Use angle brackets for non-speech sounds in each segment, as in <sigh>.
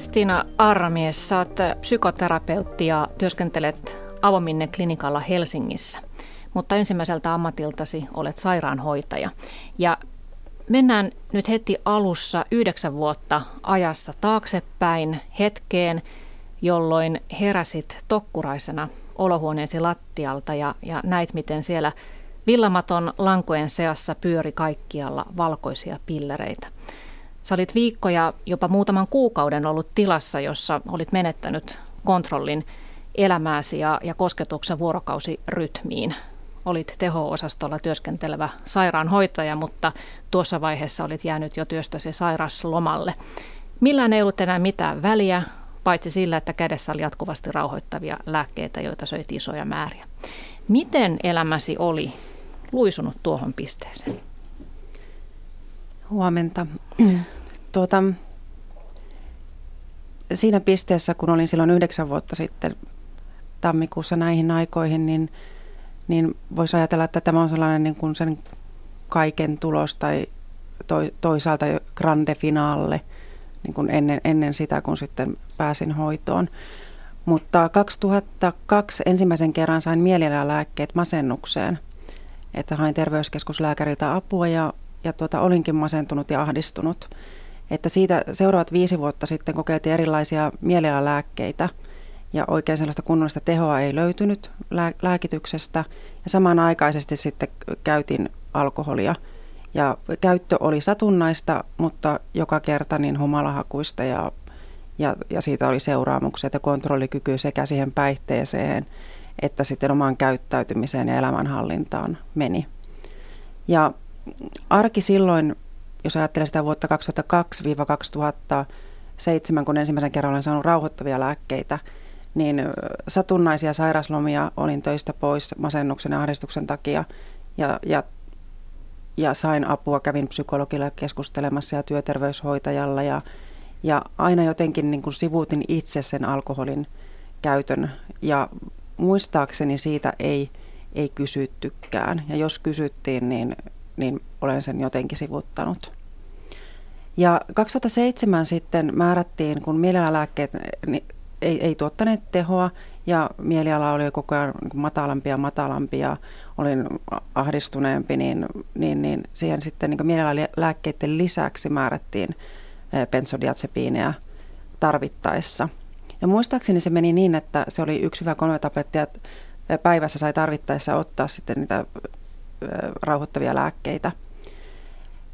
Kristiina Arramies, sä oot psykoterapeutti ja työskentelet Avominne klinikalla Helsingissä. Mutta ensimmäiseltä ammatiltasi olet sairaanhoitaja. Ja mennään nyt heti alussa yhdeksän vuotta ajassa taaksepäin hetkeen, jolloin heräsit tokkuraisena olohuoneesi lattialta ja, ja näit, miten siellä villamaton lankojen seassa pyöri kaikkialla valkoisia pillereitä. Sä olit viikkoja, jopa muutaman kuukauden ollut tilassa, jossa olit menettänyt kontrollin elämääsi ja, ja kosketuksen vuorokausirytmiin. Olit teho-osastolla työskentelevä sairaanhoitaja, mutta tuossa vaiheessa olit jäänyt jo työstäsi sairaslomalle. Millään ei ollut enää mitään väliä, paitsi sillä, että kädessä oli jatkuvasti rauhoittavia lääkkeitä, joita söit isoja määriä. Miten elämäsi oli luisunut tuohon pisteeseen? Huomenta. Tuota, siinä pisteessä, kun olin silloin yhdeksän vuotta sitten tammikuussa näihin aikoihin, niin, niin voisi ajatella, että tämä on sellainen niin kuin sen kaiken tulos tai toisaalta grande finale niin kuin ennen, ennen sitä, kun sitten pääsin hoitoon. Mutta 2002 ensimmäisen kerran sain mielialalääkkeet masennukseen, että hain terveyskeskuslääkäriltä apua ja, ja tuota, olinkin masentunut ja ahdistunut. Että siitä seuraavat viisi vuotta sitten kokeiltiin erilaisia mielialalääkkeitä ja oikein sellaista kunnollista tehoa ei löytynyt lääkityksestä. Ja samanaikaisesti sitten käytin alkoholia ja käyttö oli satunnaista, mutta joka kerta niin humalahakuista ja ja, ja siitä oli seuraamukset ja kontrollikyky sekä siihen päihteeseen että sitten omaan käyttäytymiseen ja elämänhallintaan meni. Ja arki silloin, jos ajattelee sitä vuotta 2002-2007, kun ensimmäisen kerran olen saanut rauhoittavia lääkkeitä, niin satunnaisia sairaslomia olin töistä pois masennuksen ja ahdistuksen takia ja, ja, ja sain apua, kävin psykologilla keskustelemassa ja työterveyshoitajalla ja ja aina jotenkin niin kuin sivuutin itse sen alkoholin käytön ja muistaakseni siitä ei, ei kysyttykään. Ja jos kysyttiin, niin, niin olen sen jotenkin sivuttanut. Ja 2007 sitten määrättiin, kun mielialalääkkeet ei, ei tuottaneet tehoa ja mieliala oli koko ajan niin matalampi ja matalampi ja olin ahdistuneempi, niin, niin, niin siihen sitten niin mielialalääkkeiden lisäksi määrättiin bensodiazepiineja tarvittaessa. Ja muistaakseni se meni niin, että se oli 1-3 tablettia päivässä sai tarvittaessa ottaa sitten niitä rauhoittavia lääkkeitä.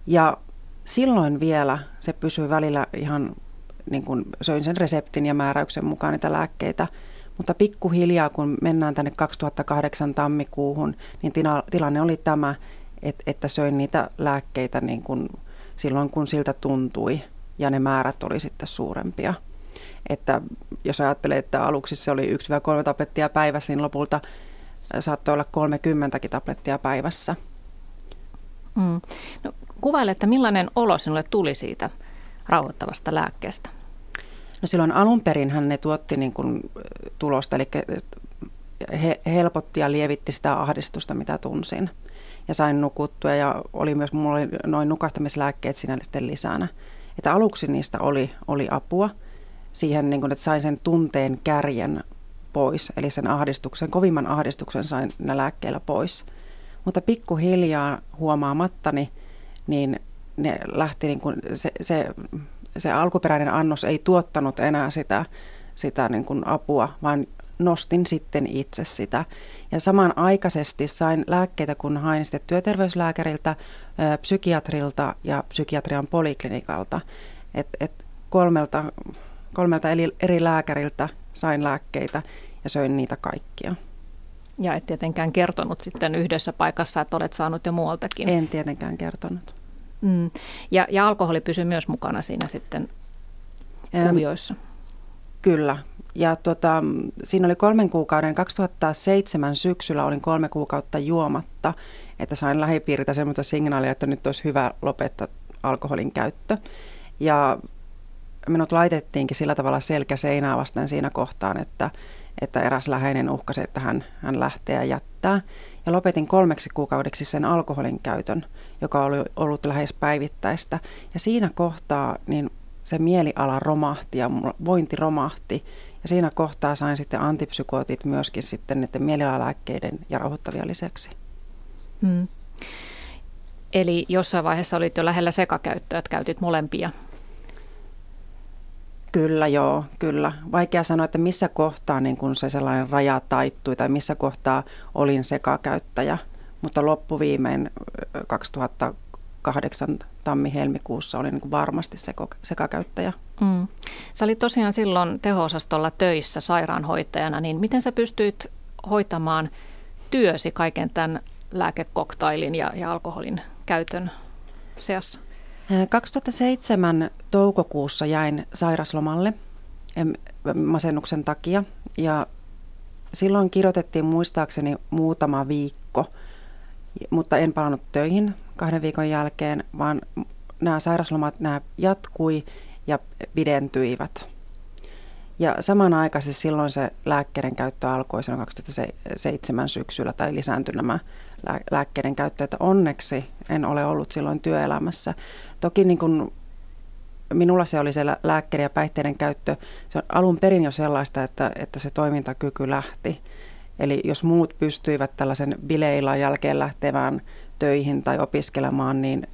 Ja silloin vielä se pysyi välillä ihan niin kuin söin sen reseptin ja määräyksen mukaan niitä lääkkeitä. Mutta pikkuhiljaa, kun mennään tänne 2008 tammikuuhun, niin tilanne oli tämä, että söin niitä lääkkeitä niin kuin silloin, kun siltä tuntui ja ne määrät oli sitten suurempia. Että jos ajattelee, että aluksi se oli 1-3 tablettia päivässä, niin lopulta saattoi olla 30 tablettia päivässä. Mm. No, kuvaile, että millainen olo sinulle tuli siitä rauhoittavasta lääkkeestä? No silloin alun perin ne tuotti niin kuin tulosta, eli he, helpotti ja lievitti sitä ahdistusta, mitä tunsin. Ja sain nukuttua ja oli myös, mulla oli noin nukahtamislääkkeet siinä sitten lisänä. Että aluksi niistä oli, oli apua siihen, niin kuin, että sain sen tunteen kärjen pois, eli sen ahdistuksen, kovimman ahdistuksen sain ne lääkkeillä pois. Mutta pikkuhiljaa huomaamattani, niin ne lähti niin kuin se, se, se alkuperäinen annos ei tuottanut enää sitä, sitä niin kuin apua, vaan nostin sitten itse sitä. Ja samanaikaisesti sain lääkkeitä, kun hain sitten työterveyslääkäriltä, psykiatrilta ja psykiatrian poliklinikalta. Et, et kolmelta, kolmelta eri lääkäriltä sain lääkkeitä ja söin niitä kaikkia. Ja et tietenkään kertonut sitten yhdessä paikassa, että olet saanut jo muualtakin. En tietenkään kertonut. Mm. Ja, ja alkoholi pysyy myös mukana siinä sitten kuvioissa. Kyllä. Ja tuota, siinä oli kolmen kuukauden, 2007 syksyllä olin kolme kuukautta juomatta, että sain lähipiiriltä semmoista signaalia, että nyt olisi hyvä lopettaa alkoholin käyttö. Ja minut laitettiinkin sillä tavalla selkä seinää vasten siinä kohtaan, että, että eräs läheinen uhkasi, että hän, hän lähtee ja jättää. Ja lopetin kolmeksi kuukaudeksi sen alkoholin käytön, joka oli ollut lähes päivittäistä. Ja siinä kohtaa niin se mieliala romahti ja vointi romahti. Ja siinä kohtaa sain sitten antipsykootit myöskin sitten niiden mielialalääkkeiden ja rauhoittavia lisäksi. Hmm. Eli jossain vaiheessa olit jo lähellä sekakäyttöä, että käytit molempia. Kyllä joo, kyllä. Vaikea sanoa, että missä kohtaa niin kun se sellainen raja taittui tai missä kohtaa olin sekakäyttäjä. Mutta loppuviimein 2008 tammi-helmikuussa olin niin varmasti sekakäyttäjä. Mm. Sä olit tosiaan silloin teho-osastolla töissä sairaanhoitajana, niin miten sä pystyit hoitamaan työsi kaiken tämän lääkekoktailin ja, ja alkoholin käytön seassa? 2007 toukokuussa jäin sairaslomalle masennuksen takia ja silloin kirjoitettiin muistaakseni muutama viikko, mutta en palannut töihin kahden viikon jälkeen, vaan nämä sairaslomat nämä jatkui ja pidentyivät. Ja samanaikaisesti silloin se lääkkeiden käyttö alkoi silloin 2007 syksyllä tai lisääntyi nämä lääkkeiden käyttö, että onneksi en ole ollut silloin työelämässä. Toki niin kuin minulla se oli se lääkkeiden ja päihteiden käyttö, se on alun perin jo sellaista, että, että se toimintakyky lähti. Eli jos muut pystyivät tällaisen bileillan jälkeen lähtevään töihin tai opiskelemaan, niin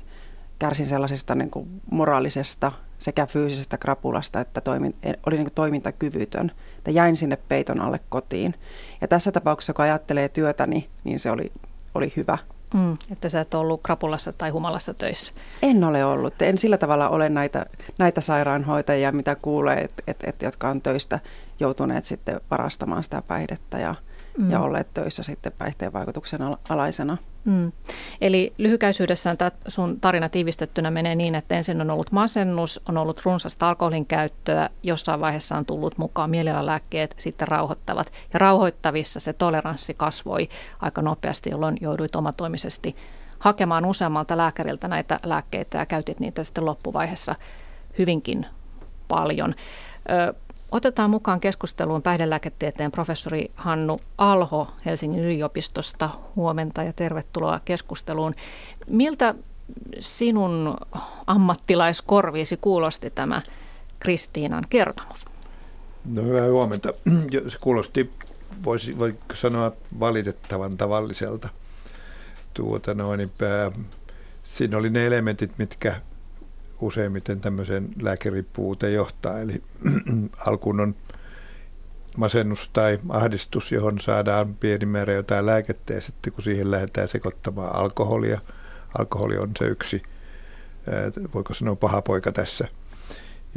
kärsin sellaisesta niin kuin moraalisesta sekä fyysisestä krapulasta, että toimin, oli niin kuin toimintakyvytön. Että jäin sinne peiton alle kotiin. Ja tässä tapauksessa, kun ajattelee työtäni, niin se oli, oli hyvä. Mm, että sä et ollut krapulassa tai humalassa töissä. En ole ollut. En sillä tavalla ole näitä, näitä sairaanhoitajia, mitä kuulee, että et, et, jotka on töistä joutuneet sitten varastamaan sitä päihdettä ja, mm. ja olleet töissä sitten päihteen vaikutuksen alaisena. Mm. Eli lyhykäisyydessään tämä sun tarina tiivistettynä menee niin, että ensin on ollut masennus, on ollut runsasta alkoholin käyttöä, jossain vaiheessa on tullut mukaan mielialalääkkeet, sitten rauhoittavat. Ja rauhoittavissa se toleranssi kasvoi aika nopeasti, jolloin jouduit omatoimisesti hakemaan useammalta lääkäriltä näitä lääkkeitä ja käytit niitä sitten loppuvaiheessa hyvinkin paljon. Otetaan mukaan keskusteluun päihdelääketieteen professori Hannu Alho Helsingin yliopistosta. Huomenta ja tervetuloa keskusteluun. Miltä sinun ammattilaiskorviisi kuulosti tämä Kristiinan kertomus? No hyvää huomenta. <clears throat> Se kuulosti, voisi, voiko sanoa, valitettavan tavalliselta. Tuota noin, pää, siinä oli ne elementit, mitkä useimmiten tämmöiseen lääkeriippuvuuteen johtaa. Eli <clears throat> alkuun on masennus tai ahdistus, johon saadaan pieni määrä jotain lääkettä ja sitten kun siihen lähdetään sekoittamaan alkoholia, alkoholi on se yksi, voiko sanoa paha poika tässä,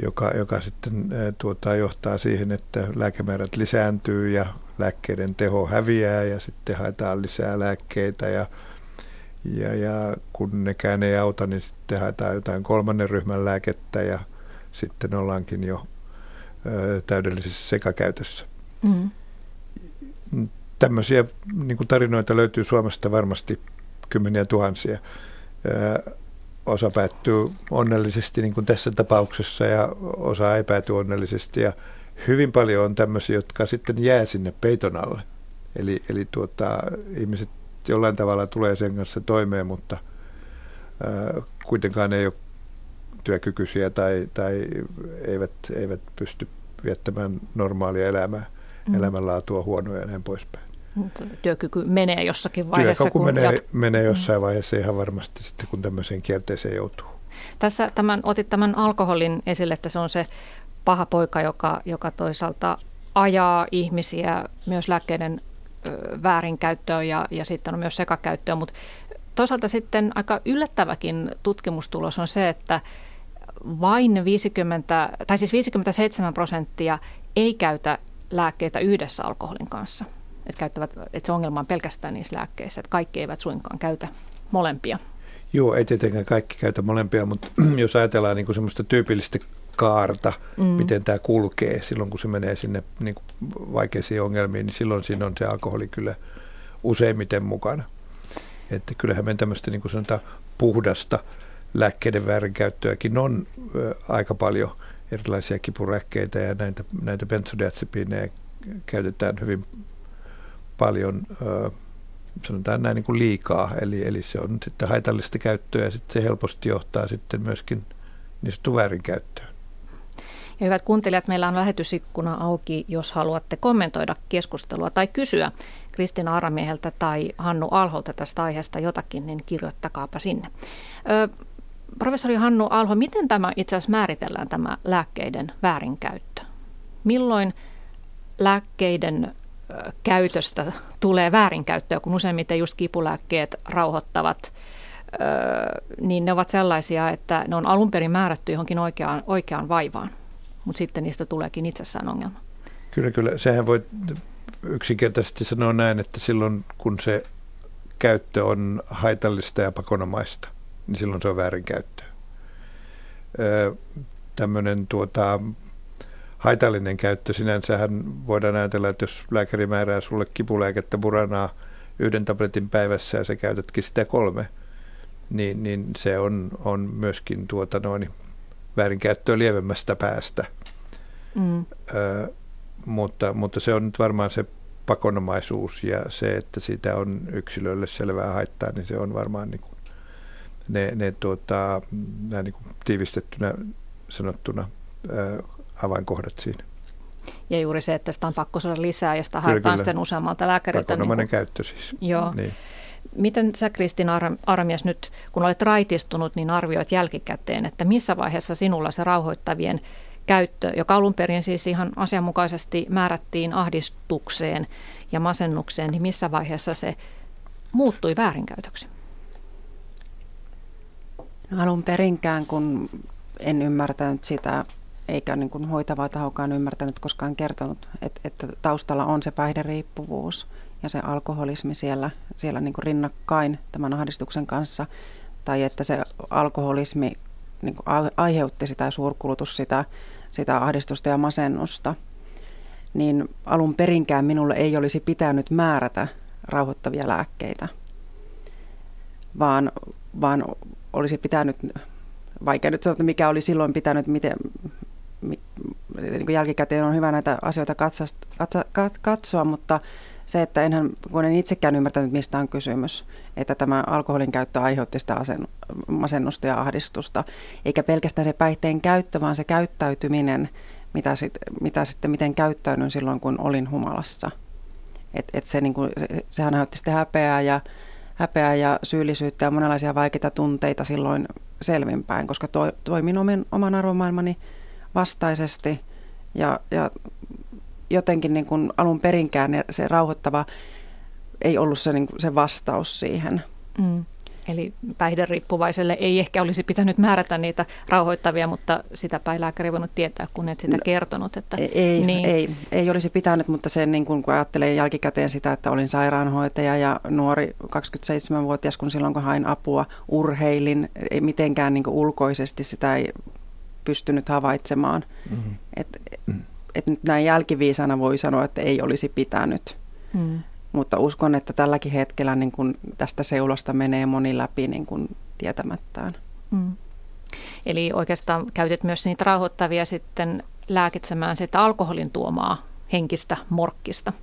joka, joka sitten tuota, johtaa siihen, että lääkemäärät lisääntyy ja lääkkeiden teho häviää ja sitten haetaan lisää lääkkeitä ja ja, ja kun nekään ei auta, niin sitten haetaan jotain kolmannen ryhmän lääkettä ja sitten ollaankin jo ö, täydellisessä sekakäytössä. Mm. Tämmöisiä niin kuin tarinoita löytyy Suomesta varmasti kymmeniä tuhansia. Ö, osa päättyy onnellisesti niin kuin tässä tapauksessa ja osa ei pääty onnellisesti. Ja hyvin paljon on tämmöisiä, jotka sitten jää sinne peiton alle. Eli, eli tuota, ihmiset jollain tavalla tulee sen kanssa toimeen, mutta ää, kuitenkaan ei ole työkykyisiä tai, tai eivät, eivät pysty viettämään normaalia elämää, mm. elämänlaatua huonoja ja näin poispäin. Työkyky menee jossakin vaiheessa. Työkyky kun menee, jat... menee mm. jossain vaiheessa ihan varmasti sitten, kun tämmöiseen kierteeseen joutuu. Tässä tämän, otit tämän alkoholin esille, että se on se paha poika, joka, joka toisaalta ajaa ihmisiä myös lääkkeiden väärinkäyttöön ja, ja sitten on myös sekakäyttöä, mutta toisaalta sitten aika yllättäväkin tutkimustulos on se, että vain 50, tai siis 57 prosenttia ei käytä lääkkeitä yhdessä alkoholin kanssa. Että, käyttävät, että se ongelma on pelkästään niissä lääkkeissä, että kaikki eivät suinkaan käytä molempia. Joo, ei tietenkään kaikki käytä molempia, mutta <clears throat> jos ajatellaan niin kuin semmoista tyypillistä kaarta, mm. miten tämä kulkee silloin, kun se menee sinne niin kuin vaikeisiin ongelmiin, niin silloin siinä on se alkoholi kyllä useimmiten mukana. Että kyllähän me tämmöistä niin kuin sanotaan puhdasta lääkkeiden väärinkäyttöäkin on ö, aika paljon erilaisia kipuräkkeitä ja näitä, näitä benzodiazepiineja käytetään hyvin paljon, ö, sanotaan näin niin kuin liikaa, eli, eli se on sitten haitallista käyttöä ja sitten se helposti johtaa sitten myöskin niin väärinkäyttöön. Ja hyvät kuuntelijat, meillä on lähetysikkuna auki, jos haluatte kommentoida keskustelua tai kysyä Kristina Aramieheltä tai Hannu Alholta tästä aiheesta jotakin, niin kirjoittakaapa sinne. Ö, professori Hannu Alho, miten tämä itse asiassa määritellään tämä lääkkeiden väärinkäyttö? Milloin lääkkeiden käytöstä tulee väärinkäyttöä, kun useimmiten just kipulääkkeet rauhoittavat, niin ne ovat sellaisia, että ne on alun perin määrätty johonkin oikeaan, oikeaan vaivaan, mutta sitten niistä tuleekin itsessään ongelma. Kyllä, kyllä. Sehän voi yksinkertaisesti sanoa näin, että silloin kun se käyttö on haitallista ja pakonomaista, niin silloin se on väärinkäyttöä. Tämmöinen tuota, haitallinen käyttö sinänsähän voidaan ajatella, että jos lääkäri määrää sulle kipulääkettä buranaa yhden tabletin päivässä ja sä käytätkin sitä kolme, niin, niin se on, on myöskin tuota noin, väärinkäyttöä lievemmästä päästä. Mm. Ö, mutta, mutta se on nyt varmaan se pakonomaisuus ja se, että siitä on yksilölle selvää haittaa, niin se on varmaan niin kuin ne, ne tuota, niin kuin tiivistettynä sanottuna ö, avainkohdat siinä. Ja juuri se, että sitä on pakko saada lisää ja sitä haetaan sitten useammalta lääkäriltä. Pakonomainen niin kuin, käyttö siis. Joo. Niin. Miten sä Kristiina Armies nyt, kun olet raitistunut, niin arvioit jälkikäteen, että missä vaiheessa sinulla se rauhoittavien käyttö, joka alun perin siis ihan asianmukaisesti määrättiin ahdistukseen ja masennukseen, niin missä vaiheessa se muuttui väärinkäytöksi? No alun perinkään, kun en ymmärtänyt sitä eikä niin kuin hoitava tahokaan ymmärtänyt koskaan kertonut, että, että taustalla on se päihderiippuvuus ja se alkoholismi siellä, siellä niin kuin rinnakkain tämän ahdistuksen kanssa, tai että se alkoholismi niin kuin aiheutti sitä suurkulutus sitä, sitä ahdistusta ja masennusta, niin alun perinkään minulle ei olisi pitänyt määrätä rauhoittavia lääkkeitä, vaan, vaan olisi pitänyt vaikea nyt sanoa, mikä oli silloin pitänyt, miten, niin jälkikäteen on hyvä näitä asioita katsoa, mutta se, että enhän, kun en itsekään ymmärtänyt, mistä on kysymys, että tämä alkoholin käyttö aiheutti sitä masennusta ja ahdistusta, eikä pelkästään se päihteen käyttö, vaan se käyttäytyminen, mitä, sit, mitä sitten, miten käyttäydyn silloin, kun olin humalassa. Et, et se, niin kuin, se, sehän aiheutti sitten häpeää ja, häpeää ja syyllisyyttä ja monenlaisia vaikeita tunteita silloin selvinpäin, koska to, toimin oman, oman arvomaailmani vastaisesti ja, ja jotenkin niin kuin alun perinkään se rauhoittava ei ollut se, niin kuin se vastaus siihen. Mm. Eli päihderiippuvaiselle ei ehkä olisi pitänyt määrätä niitä rauhoittavia, mutta sitä lääkäri voinut tietää, kun et sitä no, kertonut. Että, ei, niin. ei, ei olisi pitänyt, mutta sen niin kun, kun ajattelee jälkikäteen sitä, että olin sairaanhoitaja ja nuori 27-vuotias, kun silloin kun hain apua, urheilin, ei mitenkään niin ulkoisesti sitä ei pystynyt havaitsemaan. Mm-hmm. Et, et nyt näin jälkiviisana voi sanoa, että ei olisi pitänyt. Mm. Mutta uskon, että tälläkin hetkellä niin kun tästä seulasta menee moni läpi niin kun tietämättään. Mm. Eli oikeastaan käytit myös niitä rauhoittavia sitten lääkitsemään sitä alkoholin tuomaa henkistä morkkista.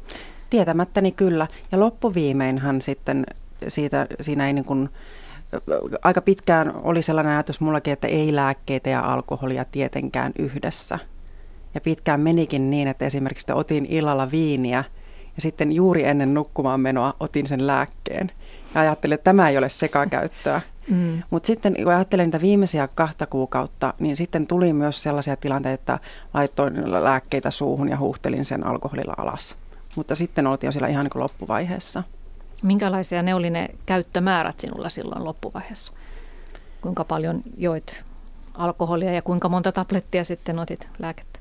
Tietämättäni kyllä. Ja loppuviimeinhan sitten siitä, siinä ei niin kuin aika pitkään oli sellainen ajatus mullakin, että ei lääkkeitä ja alkoholia tietenkään yhdessä. Ja pitkään menikin niin, että esimerkiksi otin illalla viiniä ja sitten juuri ennen nukkumaan menoa otin sen lääkkeen. Ja ajattelin, että tämä ei ole sekakäyttöä. Mm. Mutta sitten kun ajattelen niitä viimeisiä kahta kuukautta, niin sitten tuli myös sellaisia tilanteita, että laittoin lääkkeitä suuhun ja huhtelin sen alkoholilla alas. Mutta sitten oltiin jo siellä ihan niin loppuvaiheessa. Minkälaisia ne oli ne käyttömäärät sinulla silloin loppuvaiheessa? Kuinka paljon joit alkoholia ja kuinka monta tablettia sitten otit lääkettä?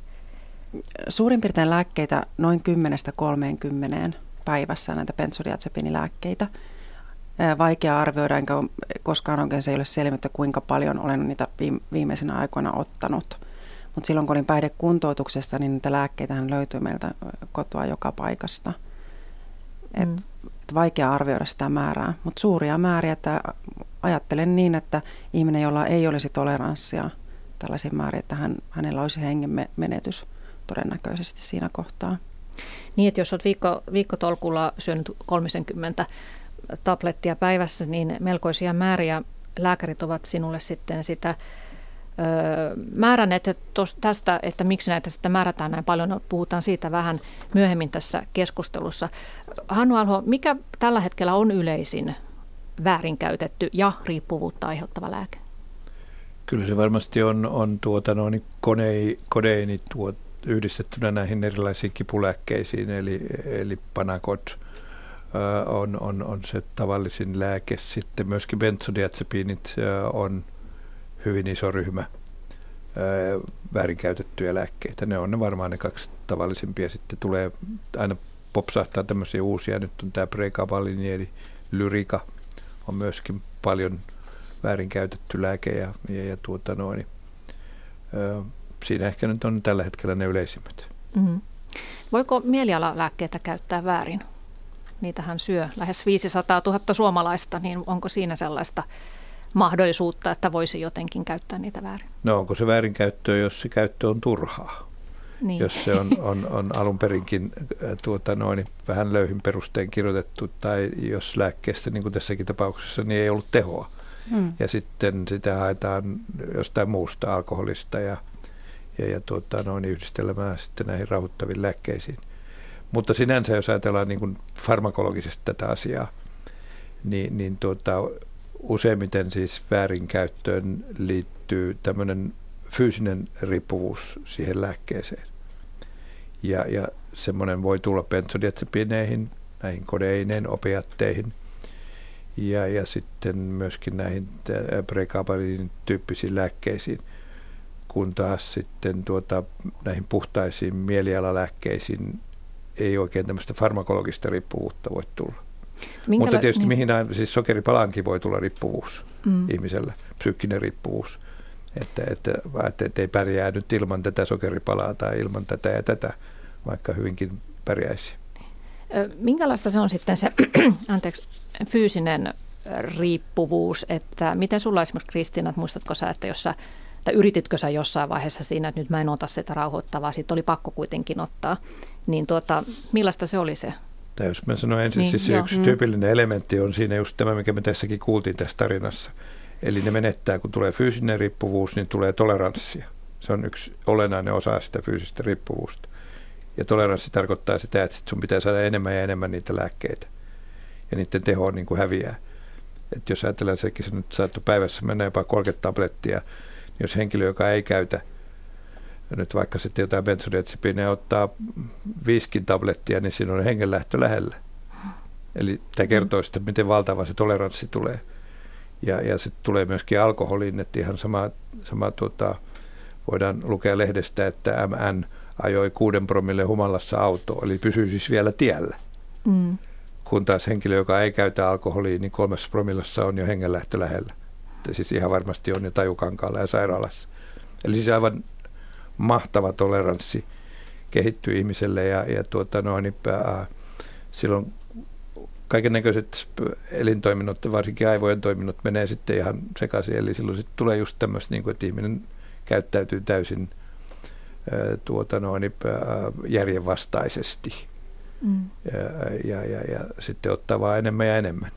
Suurin piirtein lääkkeitä noin 10-30 päivässä näitä benzodiazepinilääkkeitä. Vaikea arvioida, enkä koskaan oikein se ei ole selvinnyt, kuinka paljon olen niitä viimeisenä aikoina ottanut. Mutta silloin kun olin päihdekuntoutuksesta, niin niitä lääkkeitä löytyy meiltä kotoa joka paikasta. Et mm että vaikea arvioida sitä määrää, mutta suuria määriä, että ajattelen niin, että ihminen, jolla ei olisi toleranssia tällaisiin määriin, että hän, hänellä olisi hengen menetys todennäköisesti siinä kohtaa. Niin, että jos olet viikko, viikkotolkulla syönyt 30 tablettia päivässä, niin melkoisia määriä lääkärit ovat sinulle sitten sitä määrän, että tästä, että miksi näitä sitten määrätään näin paljon, no, puhutaan siitä vähän myöhemmin tässä keskustelussa. Hannu Alho, mikä tällä hetkellä on yleisin väärinkäytetty ja riippuvuutta aiheuttava lääke? Kyllä se varmasti on, on tuota, no, niin konei, kodeini tuot, yhdistettynä näihin erilaisiin kipulääkkeisiin, eli, eli panakot on, on, on se tavallisin lääke. Sitten myöskin benzodiazepiinit on hyvin iso ryhmä väärinkäytettyjä lääkkeitä. Ne on ne varmaan ne kaksi tavallisimpia. Sitten tulee aina popsahtaa tämmöisiä uusia. Nyt on tämä pregabalini eli lyrika on myöskin paljon väärinkäytetty lääke ja, ja, ja tuota noin, siinä ehkä nyt on tällä hetkellä ne yleisimmät. Mm-hmm. Voiko mielialalääkkeitä käyttää väärin? Niitähän syö lähes 500 000 suomalaista, niin onko siinä sellaista mahdollisuutta, että voisi jotenkin käyttää niitä väärin? No onko se väärinkäyttöä, jos se käyttö on turhaa? Niin. Jos se on, on, on alun perinkin äh, tuota, noin, vähän löyhin perustein kirjoitettu tai jos lääkkeestä, niin kuin tässäkin tapauksessa, niin ei ollut tehoa. Hmm. Ja sitten sitä haetaan jostain muusta alkoholista ja, ja, ja tuota, noin, yhdistelemään sitten näihin rauhoittaviin lääkkeisiin. Mutta sinänsä, jos ajatellaan niin kuin farmakologisesti tätä asiaa, niin, niin tuota, useimmiten siis väärinkäyttöön liittyy tämmöinen fyysinen riippuvuus siihen lääkkeeseen. Ja, ja semmoinen voi tulla benzodiazepineihin, näihin kodeineen, opiatteihin ja, ja sitten myöskin näihin pregabalin tyyppisiin lääkkeisiin, kun taas sitten tuota, näihin puhtaisiin mielialalääkkeisiin ei oikein tämmöistä farmakologista riippuvuutta voi tulla. Minkä Mutta tietysti niin. mihin siis sokeripalaankin voi tulla riippuvuus mm. ihmisellä, psyykkinen riippuvuus. Että, että, että, että ei pärjää nyt ilman tätä sokeripalaa tai ilman tätä ja tätä, vaikka hyvinkin pärjäisi. Minkälaista se on sitten se <clears throat> anteeksi, fyysinen riippuvuus, että miten sulla esimerkiksi Kristiina, että muistatko sä, että jos sä, tai yrititkö sä jossain vaiheessa siinä, että nyt mä en ota sitä rauhoittavaa, siitä oli pakko kuitenkin ottaa, niin tuota, millaista se oli se tai jos mä sanon ensin, niin, siis se yksi mm. tyypillinen elementti on siinä just tämä, mikä me tässäkin kuultiin tässä tarinassa. Eli ne menettää, kun tulee fyysinen riippuvuus, niin tulee toleranssia. Se on yksi olennainen osa sitä fyysistä riippuvuutta. Ja toleranssi tarkoittaa sitä, että sun pitää saada enemmän ja enemmän niitä lääkkeitä. Ja niiden teho niin kuin häviää. että jos ajatellaan sekin, se nyt saattoi päivässä mennä jopa 30 tablettia, jos henkilö, joka ei käytä nyt vaikka sitten jotain benzodiazepiineja ottaa viiskin tablettia, niin siinä on hengenlähtö lähellä. Eli tämä kertoo sitten, miten valtava se toleranssi tulee. Ja, ja sitten tulee myöskin alkoholiin, että ihan sama, sama tuota, voidaan lukea lehdestä, että MN ajoi kuuden promille humalassa autoa, eli pysyy siis vielä tiellä. Mm. Kun taas henkilö, joka ei käytä alkoholia, niin kolmessa promillassa on jo hengenlähtö lähellä. Ja siis ihan varmasti on jo tajukankaalla ja sairaalassa. Eli siis aivan mahtava toleranssi kehittyy ihmiselle ja, ja tuota, no, niin, ää, silloin kaiken näköiset elintoiminnot, varsinkin aivojen toiminnot menee sitten ihan sekaisin. Eli silloin sitten tulee just tämmöistä, niin kuin, että ihminen käyttäytyy täysin tuota, no, niin, järjenvastaisesti. Mm. Ja, ja, ja, ja sitten ottaa vaan enemmän ja enemmän.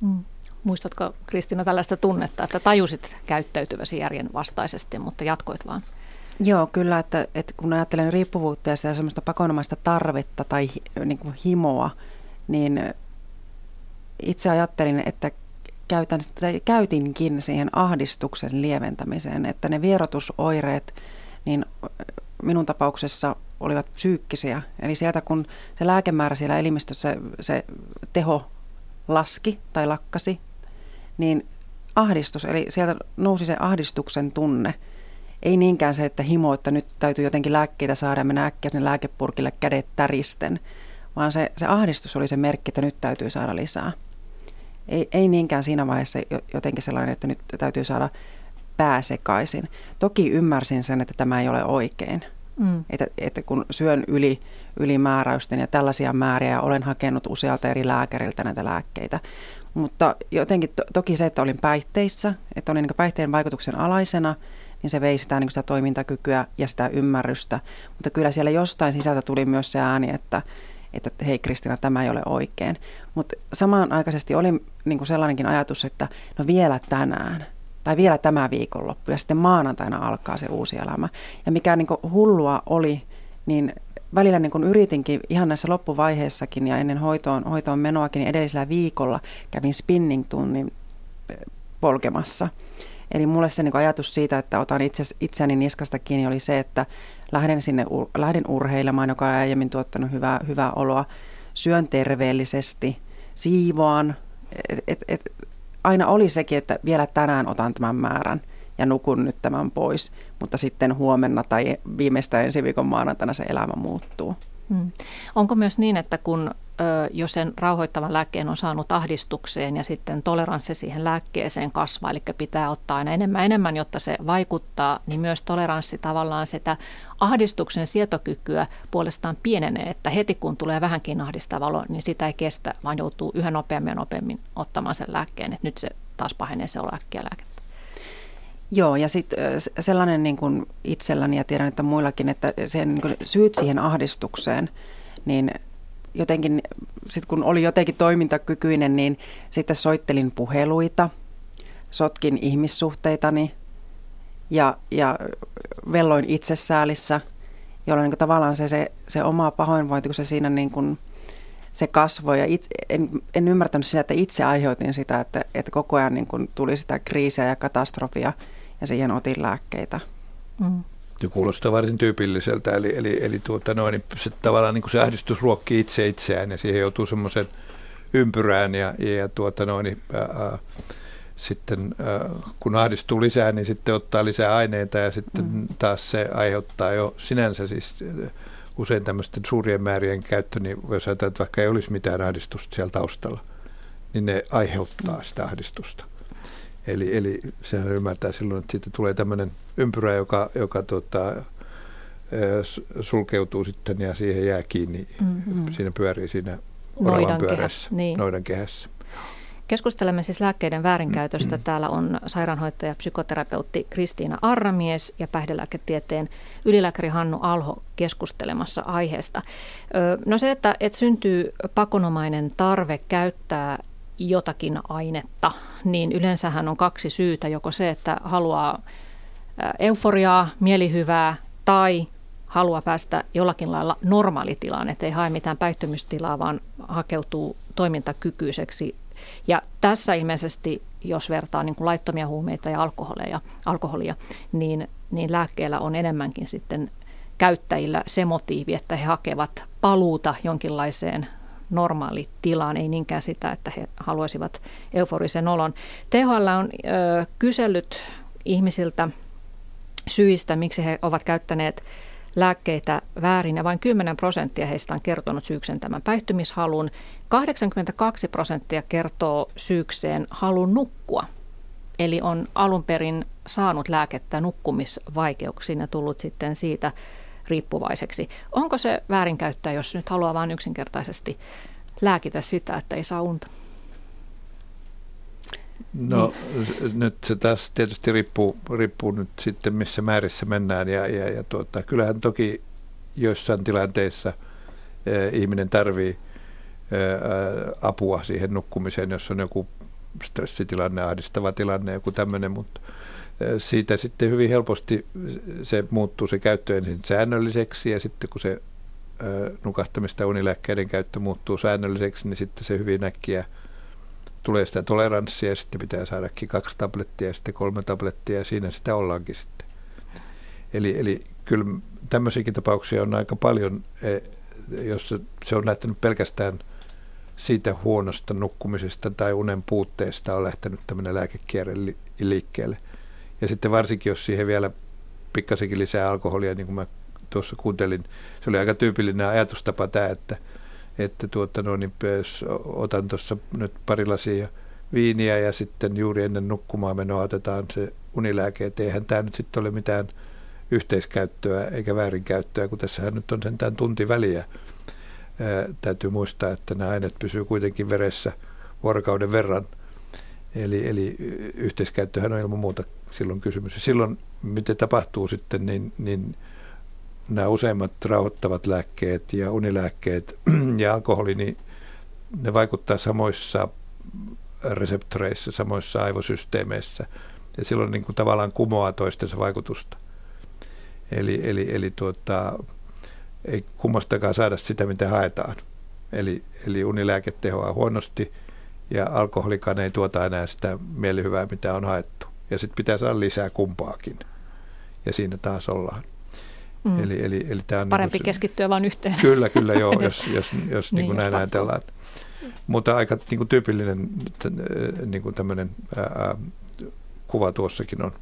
Mm. Muistatko Kristina tällaista tunnetta, että tajusit käyttäytyväsi järjen vastaisesti, mutta jatkoit vaan? Joo, kyllä, että, että kun ajattelen riippuvuutta ja sitä semmoista pakonomaista tarvetta tai niin kuin himoa, niin itse ajattelin, että käytän, käytinkin siihen ahdistuksen lieventämiseen, että ne vierotusoireet, niin minun tapauksessa olivat psyykkisiä. Eli sieltä kun se lääkemäärä siellä elimistössä, se teho laski tai lakkasi, niin ahdistus, eli sieltä nousi se ahdistuksen tunne. Ei niinkään se, että himo, että nyt täytyy jotenkin lääkkeitä saada ja mennä äkkiä sinne lääkepurkille kädet täristen, vaan se, se ahdistus oli se merkki, että nyt täytyy saada lisää. Ei, ei niinkään siinä vaiheessa jotenkin sellainen, että nyt täytyy saada pääsekaisin. Toki ymmärsin sen, että tämä ei ole oikein. Mm. Että, että kun syön yli, yli määräysten ja tällaisia määriä ja olen hakenut usealta eri lääkäriltä näitä lääkkeitä, mutta jotenkin to, toki se, että olin päihteissä, että olin niin päihteen vaikutuksen alaisena, niin se vei sitä, niin sitä toimintakykyä ja sitä ymmärrystä. Mutta kyllä siellä jostain sisältä tuli myös se ääni, että, että hei Kristina, tämä ei ole oikein. Mutta samanaikaisesti oli niin kuin sellainenkin ajatus, että no vielä tänään, tai vielä tämä viikonloppu ja sitten maanantaina alkaa se uusi elämä. Ja mikä niin hullua oli, niin välillä niin kun yritinkin ihan näissä loppuvaiheessakin ja ennen hoitoon, hoitoon menoakin, niin edellisellä viikolla kävin spinning-tunnin eh, polkemassa. Eli mulle se niin ajatus siitä, että otan itse, itseäni niskasta kiinni, oli se, että lähden sinne lähden urheilemaan, joka on aiemmin tuottanut hyvää, hyvää oloa, syön terveellisesti, siivoan. Et, et, et, aina oli sekin, että vielä tänään otan tämän määrän ja nukun nyt tämän pois, mutta sitten huomenna tai viimeistään ensi viikon maanantaina se elämä muuttuu. Hmm. Onko myös niin, että kun jos sen rauhoittavan lääkkeen on saanut ahdistukseen ja sitten toleranssi siihen lääkkeeseen kasvaa, eli pitää ottaa aina enemmän enemmän, jotta se vaikuttaa, niin myös toleranssi tavallaan sitä ahdistuksen sietokykyä puolestaan pienenee, että heti kun tulee vähänkin ahdistava olo, niin sitä ei kestä, vaan joutuu yhä nopeammin ja nopeammin ottamaan sen lääkkeen, että nyt se taas pahenee se lääkkeä lääkettä. Joo, ja sitten sellainen niin kuin itselläni ja tiedän, että muillakin, että sen, niin kuin syyt siihen ahdistukseen, niin jotenkin, sit kun oli jotenkin toimintakykyinen, niin sitten soittelin puheluita, sotkin ihmissuhteitani ja, ja velloin itsesäälissä, jolloin niin tavallaan se, se, se oma pahoinvointi, kun se siinä niin kuin, se kasvoi. Ja itse, en, en ymmärtänyt sitä, että itse aiheutin sitä, että, että koko ajan niin kuin tuli sitä kriisiä ja katastrofia ja siihen otin lääkkeitä. Mm. Se kuulostaa varsin tyypilliseltä, eli, eli, eli tuota noin, niin se, tavallaan niin kuin se ahdistus ruokkii itse itseään ja siihen joutuu semmoisen ympyrään ja, ja tuota noin, niin, ää, sitten ää, kun ahdistuu lisää, niin sitten ottaa lisää aineita ja sitten mm. taas se aiheuttaa jo sinänsä siis usein tämmöisten suurien määrien käyttö, niin jos ajatellaan, että vaikka ei olisi mitään ahdistusta siellä taustalla, niin ne aiheuttaa sitä ahdistusta. Eli, eli sehän ymmärtää silloin, että siitä tulee tämmöinen ympyrä, joka, joka tota, sulkeutuu sitten ja siihen jää kiinni. Mm-hmm. Siinä pyörii siinä oravan pyörässä, niin. noidan kehässä. Keskustelemme siis lääkkeiden väärinkäytöstä. Täällä on sairaanhoitaja, psykoterapeutti Kristiina Arramies ja päihdelääketieteen ylilääkäri Hannu Alho keskustelemassa aiheesta. No se, että, että syntyy pakonomainen tarve käyttää jotakin ainetta, niin yleensähän on kaksi syytä. Joko se, että haluaa euforiaa, mielihyvää tai haluaa päästä jollakin lailla normaalitilaan, ettei hae mitään päihtymystilaa, vaan hakeutuu toimintakykyiseksi. Ja tässä ilmeisesti, jos vertaa niin kuin laittomia huumeita ja alkoholia, alkoholia niin, niin lääkkeellä on enemmänkin sitten käyttäjillä se motiivi, että he hakevat paluuta jonkinlaiseen normaalitilaan, ei niinkään sitä, että he haluaisivat euforisen olon. THL on ö, kysellyt ihmisiltä syistä, miksi he ovat käyttäneet lääkkeitä väärin ja vain 10 prosenttia heistä on kertonut syyksen tämän päihtymishalun. 82 prosenttia kertoo syykseen halun nukkua. Eli on alun perin saanut lääkettä nukkumisvaikeuksiin ja tullut sitten siitä riippuvaiseksi. Onko se väärinkäyttää, jos nyt haluaa vain yksinkertaisesti lääkitä sitä, että ei saa unta? No niin. nyt se taas tietysti riippuu, riippuu nyt sitten missä määrissä mennään ja, ja, ja tuota, kyllähän toki joissain tilanteissa eh, ihminen tarvii eh, apua siihen nukkumiseen, jos on joku stressitilanne, ahdistava tilanne, joku tämmöinen, mutta siitä sitten hyvin helposti se muuttuu se käyttö ensin säännölliseksi ja sitten kun se nukahtamista unilääkkeiden käyttö muuttuu säännölliseksi, niin sitten se hyvin äkkiä tulee sitä toleranssia ja sitten pitää saadakin kaksi tablettia ja sitten kolme tablettia ja siinä sitä ollaankin sitten. Eli, eli kyllä tämmöisiäkin tapauksia on aika paljon, e, jos se on lähtenyt pelkästään siitä huonosta nukkumisesta tai unen puutteesta on lähtenyt tämmöinen lääkekierre liikkeelle. Ja sitten varsinkin, jos siihen vielä pikkasenkin lisää alkoholia, niin kuin mä tuossa kuuntelin, se oli aika tyypillinen ajatustapa tämä, että, että tuota, no, niin otan tuossa nyt pari lasia viiniä ja sitten juuri ennen nukkumaan menoa otetaan se unilääke, että eihän tämä nyt sitten ole mitään yhteiskäyttöä eikä väärinkäyttöä, kun tässähän nyt on sentään tunti väliä. Ää, täytyy muistaa, että nämä aineet pysyy kuitenkin veressä vuorokauden verran. Eli, eli yhteiskäyttöhän on ilman muuta silloin kysymys. Ja silloin, miten tapahtuu sitten, niin, niin nämä useimmat rauhoittavat lääkkeet ja unilääkkeet <clears throat> ja alkoholi, niin ne vaikuttaa samoissa reseptoreissa, samoissa aivosysteemeissä. Ja silloin niin kuin tavallaan kumoaa toistensa vaikutusta. Eli, eli, eli tuota, ei kummastakaan saada sitä, mitä haetaan. Eli, eli unilääke tehoaa huonosti ja alkoholikaan ei tuota enää sitä mielihyvää, mitä on haettu. Ja sitten pitää saada lisää kumpaakin. Ja siinä taas ollaan. Mm. Eli, eli, eli tämä on Parempi niin kuin, keskittyä vain yhteen. Kyllä, kyllä joo, <laughs> jos, jos, jos niin, niin näin pakko. ajatellaan. Mutta aika niin kuin tyypillinen niin kuin tämmöinen ää, kuva tuossakin on.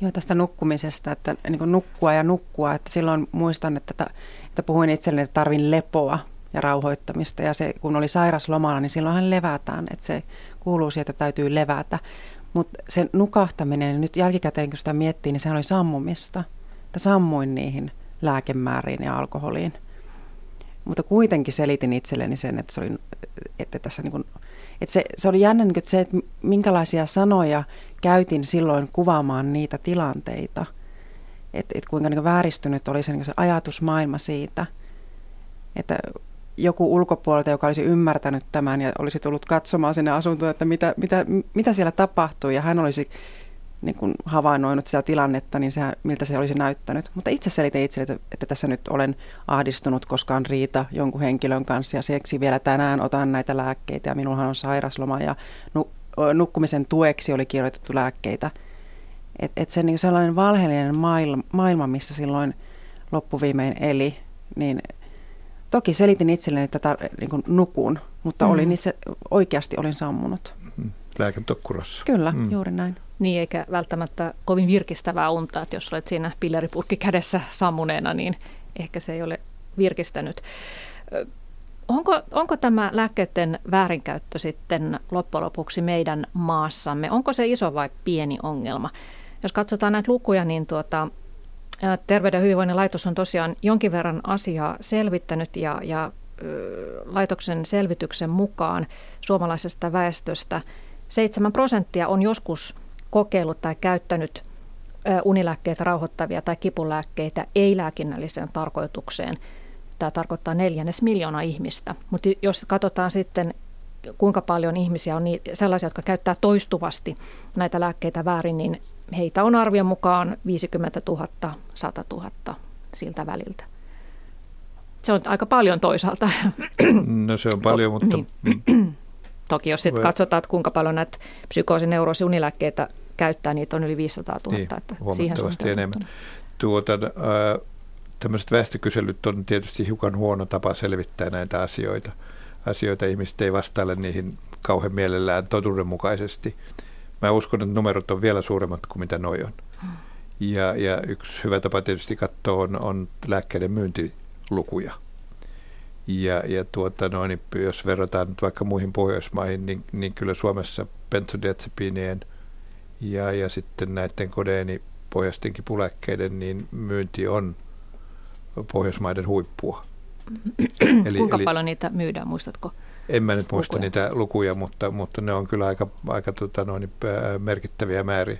Joo, tästä nukkumisesta, että niin kuin nukkua ja nukkua. Että silloin muistan, että, että puhuin itselleni, että tarvin lepoa ja rauhoittamista. Ja se, kun oli sairaslomalla, niin silloinhan levätään. Että se kuuluu siihen, että täytyy levätä. Mutta se nukahtaminen, nyt jälkikäteen kun sitä miettii, niin se oli sammumista. Että sammuin niihin lääkemääriin ja alkoholiin. Mutta kuitenkin selitin itselleni sen, että, se oli, että tässä niin kuin, että se, se oli jännä niin että se, että minkälaisia sanoja käytin silloin kuvaamaan niitä tilanteita. Että, että kuinka niin vääristynyt oli se, niin se ajatusmaailma siitä, että joku ulkopuolelta, joka olisi ymmärtänyt tämän ja olisi tullut katsomaan sinne asuntoon, että mitä, mitä, mitä siellä tapahtui ja hän olisi niin kuin havainnoinut sitä tilannetta, niin sehän, miltä se olisi näyttänyt. Mutta itse selitin itselle, että, tässä nyt olen ahdistunut, koska on riita jonkun henkilön kanssa ja seksi vielä tänään otan näitä lääkkeitä ja minullahan on sairasloma ja nu, nukkumisen tueksi oli kirjoitettu lääkkeitä. Että et se niin sellainen valheellinen maailma, maailma, missä silloin loppuviimein eli, niin toki selitin itselleni, että tar, niin kuin nukun, mutta mm. olin itse, oikeasti olin sammunut. Mm. Lääketokkurassa. Kyllä, mm. juuri näin. Niin, eikä välttämättä kovin virkistävää unta, että jos olet siinä pilleripurkki kädessä sammuneena, niin ehkä se ei ole virkistänyt. Onko, onko tämä lääkkeiden väärinkäyttö sitten loppujen lopuksi meidän maassamme? Onko se iso vai pieni ongelma? Jos katsotaan näitä lukuja, niin tuota, Terveyden ja hyvinvoinnin laitos on tosiaan jonkin verran asiaa selvittänyt ja, ja laitoksen selvityksen mukaan suomalaisesta väestöstä 7 prosenttia on joskus kokeillut tai käyttänyt unilääkkeitä, rauhoittavia tai kipulääkkeitä ei-lääkinnälliseen tarkoitukseen. Tämä tarkoittaa neljännes miljoonaa ihmistä. Mutta jos katsotaan sitten, kuinka paljon ihmisiä on sellaisia, jotka käyttää toistuvasti näitä lääkkeitä väärin, niin heitä on arvion mukaan 50 000, 100 000 siltä väliltä. Se on aika paljon toisaalta. No se on paljon, mutta... Niin. <clears throat> Toki jos sitten katsotaan, että kuinka paljon näitä psykoosineurosi unilääkkeitä käyttää, niitä on yli 500 000. Niin, että huomattavasti siihen enemmän. Tuota, äh, tämmöiset väestökyselyt on tietysti hiukan huono tapa selvittää näitä asioita. Asioita ihmiset ei vastaile niihin kauhean mielellään totuudenmukaisesti. Mä uskon, että numerot on vielä suuremmat kuin mitä noi on. Ja, ja yksi hyvä tapa tietysti katsoa on, on lääkkeiden myyntilukuja. Ja, ja tuota, no, niin jos verrataan nyt vaikka muihin Pohjoismaihin, niin, niin kyllä Suomessa benzodiazepiinien ja, ja sitten näiden kodeenipohjaisten kipuläkkeiden niin myynti on Pohjoismaiden huippua. Eli, Kuinka eli, paljon niitä myydään, muistatko? En mä nyt muista lukuja. niitä lukuja, mutta, mutta ne on kyllä aika, aika tota, noin, merkittäviä määriä.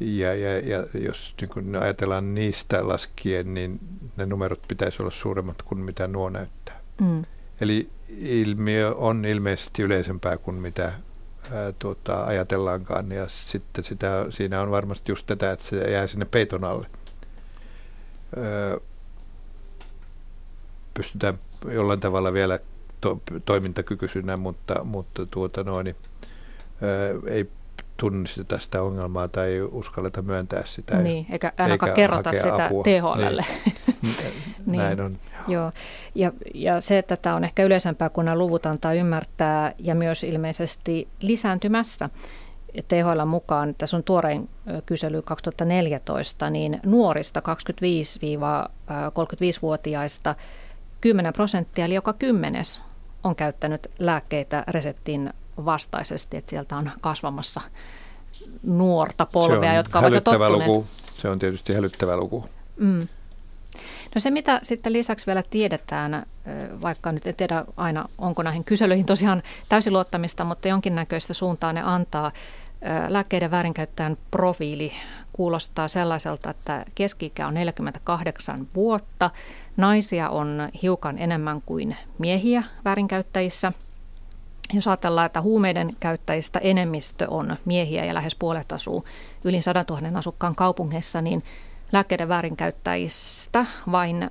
Ja, ja, ja jos niin kun ajatellaan niistä laskien, niin ne numerot pitäisi olla suuremmat kuin mitä nuo näyttää. Mm. Eli ilmiö on ilmeisesti yleisempää kuin mitä ää, tuota, ajatellaankaan. Ja sitten sitä, siinä on varmasti just tätä, että se jää sinne peiton alle. Öö, pystytään jollain tavalla vielä to, toimintakykyisenä, mutta, mutta tuota noin, öö, ei tunnisteta sitä ongelmaa tai ei uskalleta myöntää sitä. Niin, eikä ainakaan kerrota sitä apua. THLlle. Niin. <laughs> niin. Näin on. Joo. Ja, ja se, että tämä on ehkä yleisempää, kun nämä luvut antaa ymmärtää ja myös ilmeisesti lisääntymässä. THL mukaan, tässä on tuorein kysely 2014, niin nuorista 25-35-vuotiaista 10 prosenttia, eli joka kymmenes on käyttänyt lääkkeitä reseptin vastaisesti, että sieltä on kasvamassa nuorta polvea, jotka ovat jo tottuneet. Luku. Se on tietysti hälyttävä luku. Mm. No se, mitä sitten lisäksi vielä tiedetään, vaikka nyt en tiedä aina, onko näihin kyselyihin tosiaan täysin luottamista, mutta jonkinnäköistä suuntaa ne antaa. Lääkkeiden väärinkäyttäjän profiili kuulostaa sellaiselta, että keski on 48 vuotta. Naisia on hiukan enemmän kuin miehiä väärinkäyttäjissä – Jos ajatellaan, että huumeiden käyttäjistä enemmistö on miehiä ja lähes puolet asuu yli 100 000 asukkaan kaupungeissa, niin lääkkeiden väärinkäyttäjistä vain ö,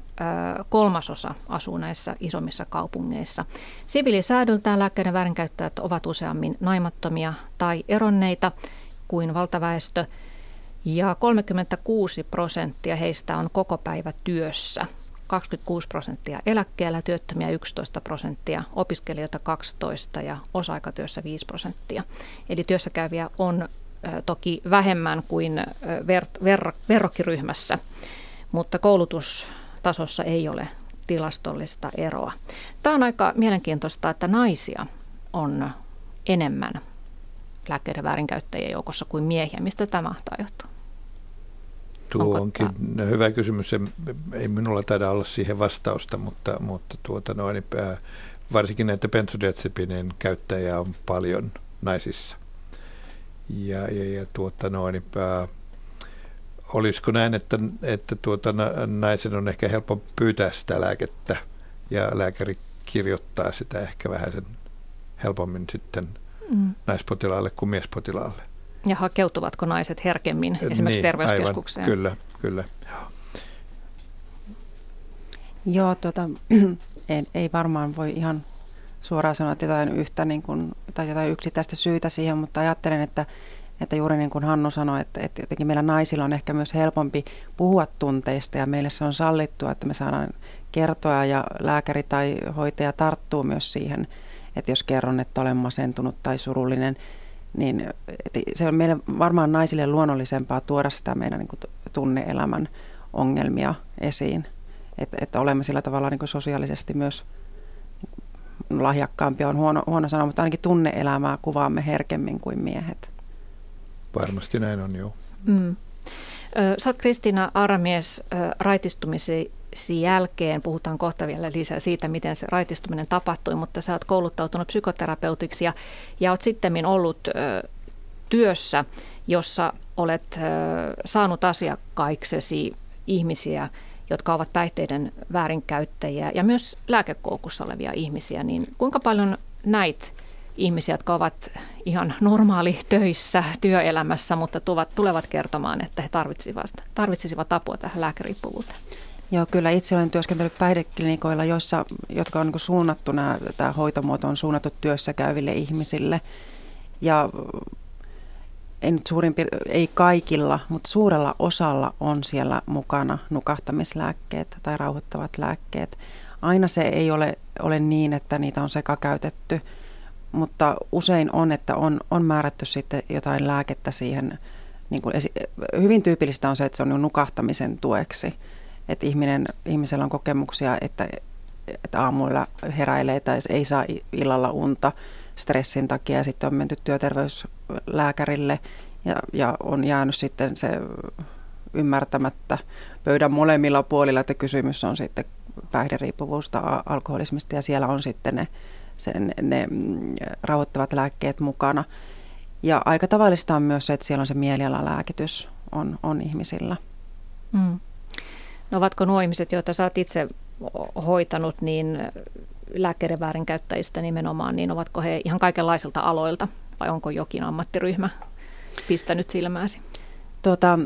kolmasosa asuu näissä isommissa kaupungeissa. Siviilisäädöltään lääkkeiden väärinkäyttäjät ovat useammin naimattomia tai eronneita kuin valtaväestö, ja 36 prosenttia heistä on koko päivä työssä. 26 prosenttia eläkkeellä, työttömiä 11 prosenttia, opiskelijoita 12 ja osa-aikatyössä 5 prosenttia. Eli työssäkäyviä on toki vähemmän kuin ver- ver- verrokkiryhmässä, mutta koulutustasossa ei ole tilastollista eroa. Tämä on aika mielenkiintoista, että naisia on enemmän lääkkeiden väärinkäyttäjien joukossa kuin miehiä. Mistä tämä mahtaa johtua? Tuo onkin tämä? hyvä kysymys. Ei minulla taida olla siihen vastausta, mutta, mutta tuota noin, varsinkin näitä benzodiazepineen käyttäjiä on paljon naisissa. Ja, ja, ja tuota noin, pää, olisiko näin, että, että tuota, naisen on ehkä helppo pyytää sitä lääkettä ja lääkäri kirjoittaa sitä ehkä vähän sen helpommin sitten mm. naispotilaalle kuin miespotilaalle. Ja hakeutuvatko naiset herkemmin esimerkiksi niin, terveyskeskukseen? Aivan, kyllä, kyllä. Joo, tuota, <clears throat> ei, ei varmaan voi ihan suoraan sanoa että jotain yhtä niin kuin, tai jotain yksittäistä syytä siihen, mutta ajattelen, että, että juuri niin kuin Hannu sanoi, että, että jotenkin meillä naisilla on ehkä myös helpompi puhua tunteista ja meille se on sallittua, että me saadaan kertoa ja lääkäri tai hoitaja tarttuu myös siihen, että jos kerron, että olen masentunut tai surullinen, niin se on meille varmaan naisille luonnollisempaa tuoda sitä meidän niin kuin tunneelämän ongelmia esiin. Että, että olemme sillä tavalla niin kuin sosiaalisesti myös lahjakkaampia on huono, huono sana, mutta ainakin tunneelämää kuvaamme herkemmin kuin miehet. Varmasti näin on, joo. Mm. Sä oot Kristiina Aramies raitistumisi jälkeen, puhutaan kohta vielä lisää siitä, miten se raitistuminen tapahtui, mutta sä oot kouluttautunut psykoterapeutiksi ja, ja oot sitten ollut ö, työssä, jossa olet ö, saanut asiakkaiksesi ihmisiä, jotka ovat päihteiden väärinkäyttäjiä ja myös lääkekoukussa olevia ihmisiä, niin kuinka paljon näit ihmisiä, jotka ovat ihan normaali töissä, työelämässä, mutta tulevat kertomaan, että he tarvitsisivat, tarvitsisivat apua tähän lääkeriippuvuuteen? Joo, kyllä itse olen työskennellyt päihdeklinikoilla, joissa, jotka on niin suunnattu, nämä, tämä hoitomuoto on suunnattu työssä käyville ihmisille. Ja ei nyt suurin ei kaikilla, mutta suurella osalla on siellä mukana nukahtamislääkkeet tai rauhoittavat lääkkeet. Aina se ei ole, ole niin, että niitä on sekakäytetty, mutta usein on, että on, on määrätty sitten jotain lääkettä siihen. Niin kuin esi- hyvin tyypillistä on se, että se on nukahtamisen tueksi. Että ihminen, ihmisellä on kokemuksia, että, että aamuilla heräilee tai ei saa illalla unta stressin takia ja sitten on menty työterveyslääkärille ja, ja on jäänyt sitten se ymmärtämättä pöydän molemmilla puolilla, että kysymys on sitten päihderiippuvuusta alkoholismista ja siellä on sitten ne, sen, ne mm, rauhoittavat lääkkeet mukana. Ja aika tavallista on myös se, että siellä on se mielialalääkitys on, on ihmisillä. Mm. No ovatko nuo ihmiset, joita sä oot itse hoitanut, niin lääkkeiden väärinkäyttäjistä nimenomaan, niin ovatko he ihan kaikenlaisilta aloilta vai onko jokin ammattiryhmä pistänyt silmääsi? Tuota,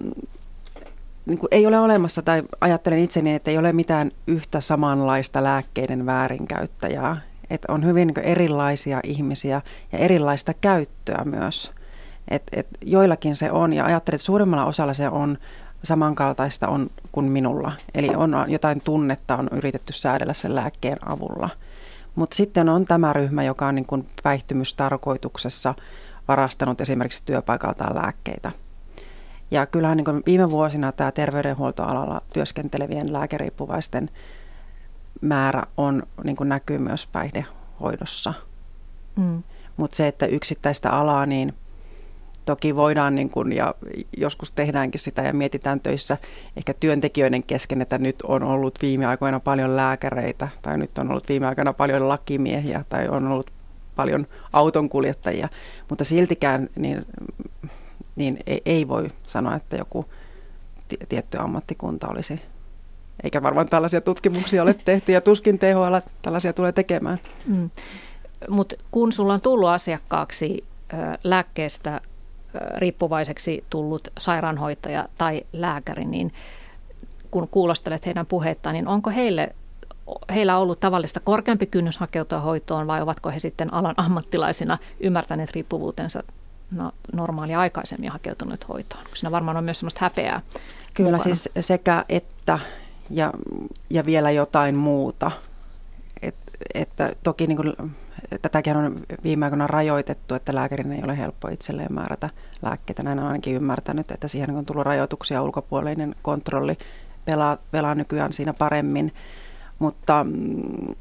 niin kuin ei ole olemassa, tai ajattelen itse niin, että ei ole mitään yhtä samanlaista lääkkeiden väärinkäyttäjää. Että on hyvin niin erilaisia ihmisiä ja erilaista käyttöä myös. Et, et joillakin se on, ja ajattelen, että suurimmalla osalla se on samankaltaista on kuin minulla. Eli on jotain tunnetta on yritetty säädellä sen lääkkeen avulla. Mutta sitten on tämä ryhmä, joka on niin kuin päihtymystarkoituksessa varastanut esimerkiksi työpaikaltaan lääkkeitä. Ja kyllähän niin kuin viime vuosina tämä terveydenhuoltoalalla työskentelevien lääkeriippuvaisten määrä on, niin kuin näkyy myös päihdehoidossa. Mm. Mutta se, että yksittäistä alaa, niin – Toki voidaan niin kuin, ja joskus tehdäänkin sitä ja mietitään töissä ehkä työntekijöiden kesken, että nyt on ollut viime aikoina paljon lääkäreitä tai nyt on ollut viime aikoina paljon lakimiehiä tai on ollut paljon autonkuljettajia, mutta siltikään niin, niin ei, ei voi sanoa, että joku tietty ammattikunta olisi eikä varmaan tällaisia tutkimuksia ole tehty ja tuskin THL tällaisia tulee tekemään. Mm. Mutta kun sulla on tullut asiakkaaksi lääkkeestä riippuvaiseksi tullut sairaanhoitaja tai lääkäri, niin kun kuulostelet heidän puheittaan, niin onko heille, heillä ollut tavallista korkeampi kynnys hakeutua hoitoon vai ovatko he sitten alan ammattilaisina ymmärtäneet riippuvuutensa no, normaalia aikaisemmin ja hakeutuneet hoitoon? Siinä varmaan on myös sellaista häpeää. Kyllä mukana. siis sekä että ja, ja vielä jotain muuta. Et, että toki niin kuin, tätäkin on viime aikoina rajoitettu, että lääkärin ei ole helppo itselleen määrätä lääkkeitä. Näin on ainakin ymmärtänyt, että siihen on tullut rajoituksia, ulkopuolinen kontrolli pelaa, pelaa nykyään siinä paremmin. Mutta mm,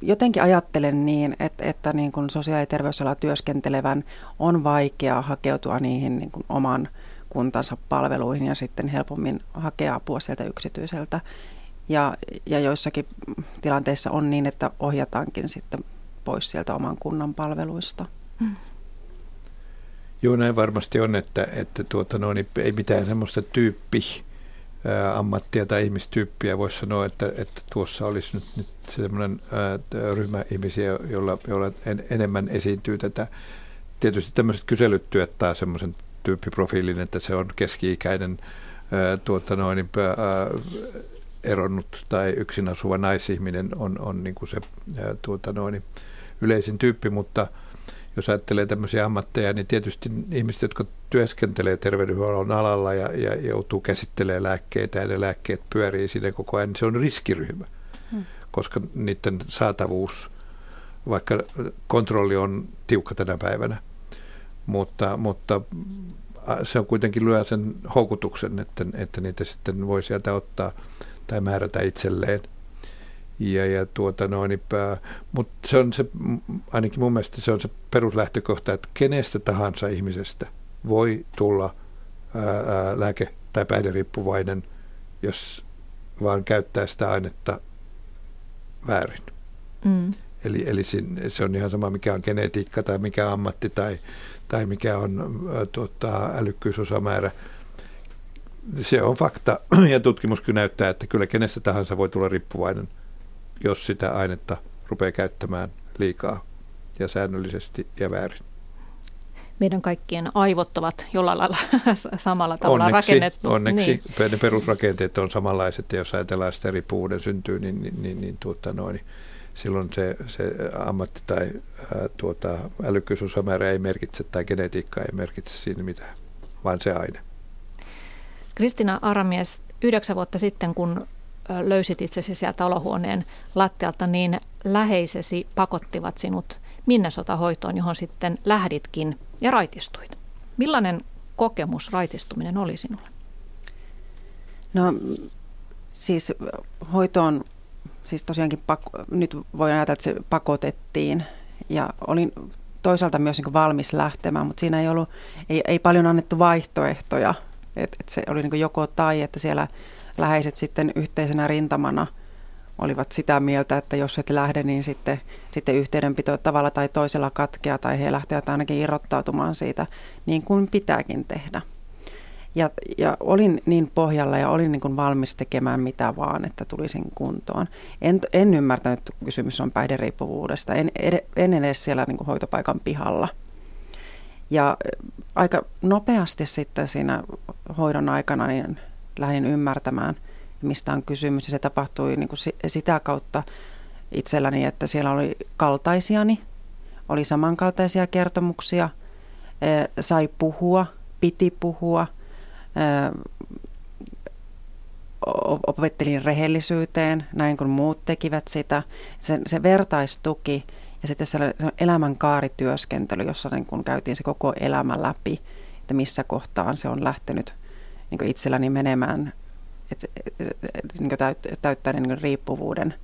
jotenkin ajattelen niin, että, että niin kuin sosiaali- ja terveysalalla työskentelevän on vaikea hakeutua niihin niin kuin oman kuntansa palveluihin ja sitten helpommin hakea apua sieltä yksityiseltä. Ja, ja joissakin tilanteissa on niin, että ohjataankin sitten pois sieltä oman kunnan palveluista. Hmm. Joo, näin varmasti on, että, että tuota, no, niin ei mitään semmoista tyyppi ammattia tai ihmistyyppiä voisi sanoa, että, että tuossa olisi nyt, nyt semmoinen ryhmä ihmisiä, jolla, jolla en, enemmän esiintyy tätä. Tietysti tämmöiset kyselyt työttää semmoisen tyyppiprofiilin, että se on keski-ikäinen ää, tuota noin, ää, eronnut tai yksin asuva naisihminen on, on niin kuin se ää, tuota noin, yleisin tyyppi, mutta – jos ajattelee tämmöisiä ammatteja, niin tietysti ihmiset, jotka työskentelee terveydenhuollon alalla ja, ja joutuu käsittelemään lääkkeitä ja ne lääkkeet pyörii siinä koko ajan, niin se on riskiryhmä, hmm. koska niiden saatavuus, vaikka kontrolli on tiukka tänä päivänä, mutta, mutta se on kuitenkin lyö sen houkutuksen, että, että niitä sitten voi sieltä ottaa tai määrätä itselleen. Ja, ja tuota noin, mutta se on se, ainakin mun mielestä se on se peruslähtökohta, että kenestä tahansa ihmisestä voi tulla ää, ää, lääke- tai päihderiippuvainen, jos vaan käyttää sitä ainetta väärin. Mm. Eli, eli se on ihan sama, mikä on genetiikka tai mikä ammatti tai, tai mikä on ää, tuota, älykkyysosamäärä. Se on fakta ja tutkimuskin näyttää, että kyllä kenestä tahansa voi tulla riippuvainen – jos sitä ainetta rupeaa käyttämään liikaa ja säännöllisesti ja väärin. Meidän kaikkien aivot ovat jollain lailla samalla tavalla onneksi, rakennettu. Onneksi niin. ne perusrakenteet on samanlaiset ja jos ajatellaan sitä riippuvuuden syntyy, niin, niin, niin, niin, tuota noin, silloin se, se ammatti tai ää, tuota, älykkyysosamäärä ei merkitse tai genetiikka ei merkitse siinä mitään, vaan se aine. Kristina Aramies, yhdeksän vuotta sitten, kun löysit itsesi sieltä olohuoneen lattialta, niin läheisesi pakottivat sinut Minnesota-hoitoon, johon sitten lähditkin ja raitistuit. Millainen kokemus raitistuminen oli sinulle? No siis hoitoon, siis tosiaankin pakko, nyt voi ajatella, että se pakotettiin ja olin toisaalta myös niin valmis lähtemään, mutta siinä ei ollut, ei, ei paljon annettu vaihtoehtoja, että et se oli niin joko tai, että siellä läheiset sitten yhteisenä rintamana olivat sitä mieltä, että jos et lähde, niin sitten, sitten yhteydenpito tavalla tai toisella katkeaa tai he lähtevät ainakin irrottautumaan siitä niin kuin pitääkin tehdä. Ja, ja olin niin pohjalla ja olin niin kuin valmis tekemään mitä vaan, että tulisin kuntoon. En, en ymmärtänyt, että kysymys on päihderiippuvuudesta. En, en edes siellä niin kuin hoitopaikan pihalla. Ja aika nopeasti sitten siinä hoidon aikana niin lähdin ymmärtämään, mistä on kysymys. Ja se tapahtui niin kuin sitä kautta itselläni, että siellä oli kaltaisiani, oli samankaltaisia kertomuksia, sai puhua, piti puhua, opettelin rehellisyyteen, näin kuin muut tekivät sitä. Se, se vertaistuki ja sitten se elämänkaarityöskentely, jossa niin kun käytiin se koko elämä läpi, että missä kohtaan se on lähtenyt niin itselläni menemään, että et, et, et, niin täyt, täyttää ne niin riippuvuuden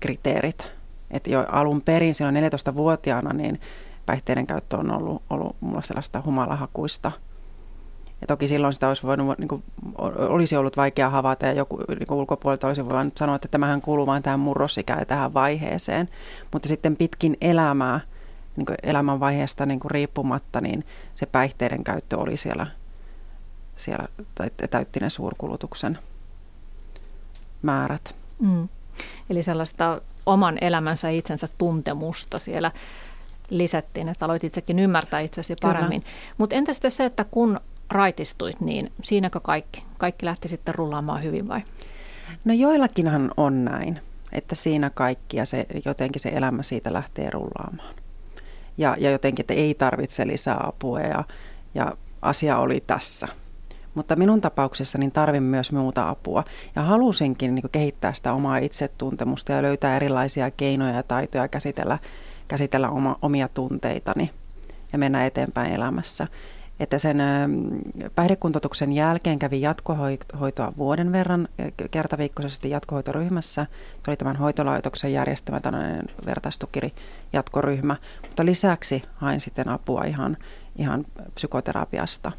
kriteerit. Että jo alun perin silloin 14-vuotiaana niin päihteiden käyttö on ollut, ollut mulla sellaista humalahakuista. Ja toki silloin sitä olisi, voinut, niin kuin, olisi ollut vaikea havaita ja joku niin ulkopuolelta olisi voinut sanoa, että tämähän kuuluu vain tähän murrosikään ja tähän vaiheeseen. Mutta sitten pitkin elämää, niin kuin elämän vaiheesta niin riippumatta, niin se päihteiden käyttö oli siellä siellä täytti ne suurkulutuksen määrät. Mm. Eli sellaista oman elämänsä itsensä tuntemusta siellä lisättiin, että aloit itsekin ymmärtää itsesi paremmin. Mutta entä sitten se, että kun raitistuit, niin siinäkö kaikki? Kaikki lähti sitten rullaamaan hyvin vai? No joillakinhan on näin, että siinä kaikki ja se, jotenkin se elämä siitä lähtee rullaamaan. Ja, ja jotenkin, että ei tarvitse lisää apua ja, ja asia oli tässä. Mutta minun tapauksessani niin tarvin myös muuta apua ja halusinkin niin kehittää sitä omaa itsetuntemusta ja löytää erilaisia keinoja ja taitoja käsitellä, käsitellä oma, omia tunteitani ja mennä eteenpäin elämässä. Että sen päihdekuntoutuksen jälkeen kävi jatkohoitoa vuoden verran kertaviikkoisesti jatkohoitoryhmässä. Tuo oli tämän hoitolaitoksen järjestämä tällainen vertaistukiri jatkoryhmä. Mutta lisäksi hain sitten apua ihan, ihan psykoterapiasta.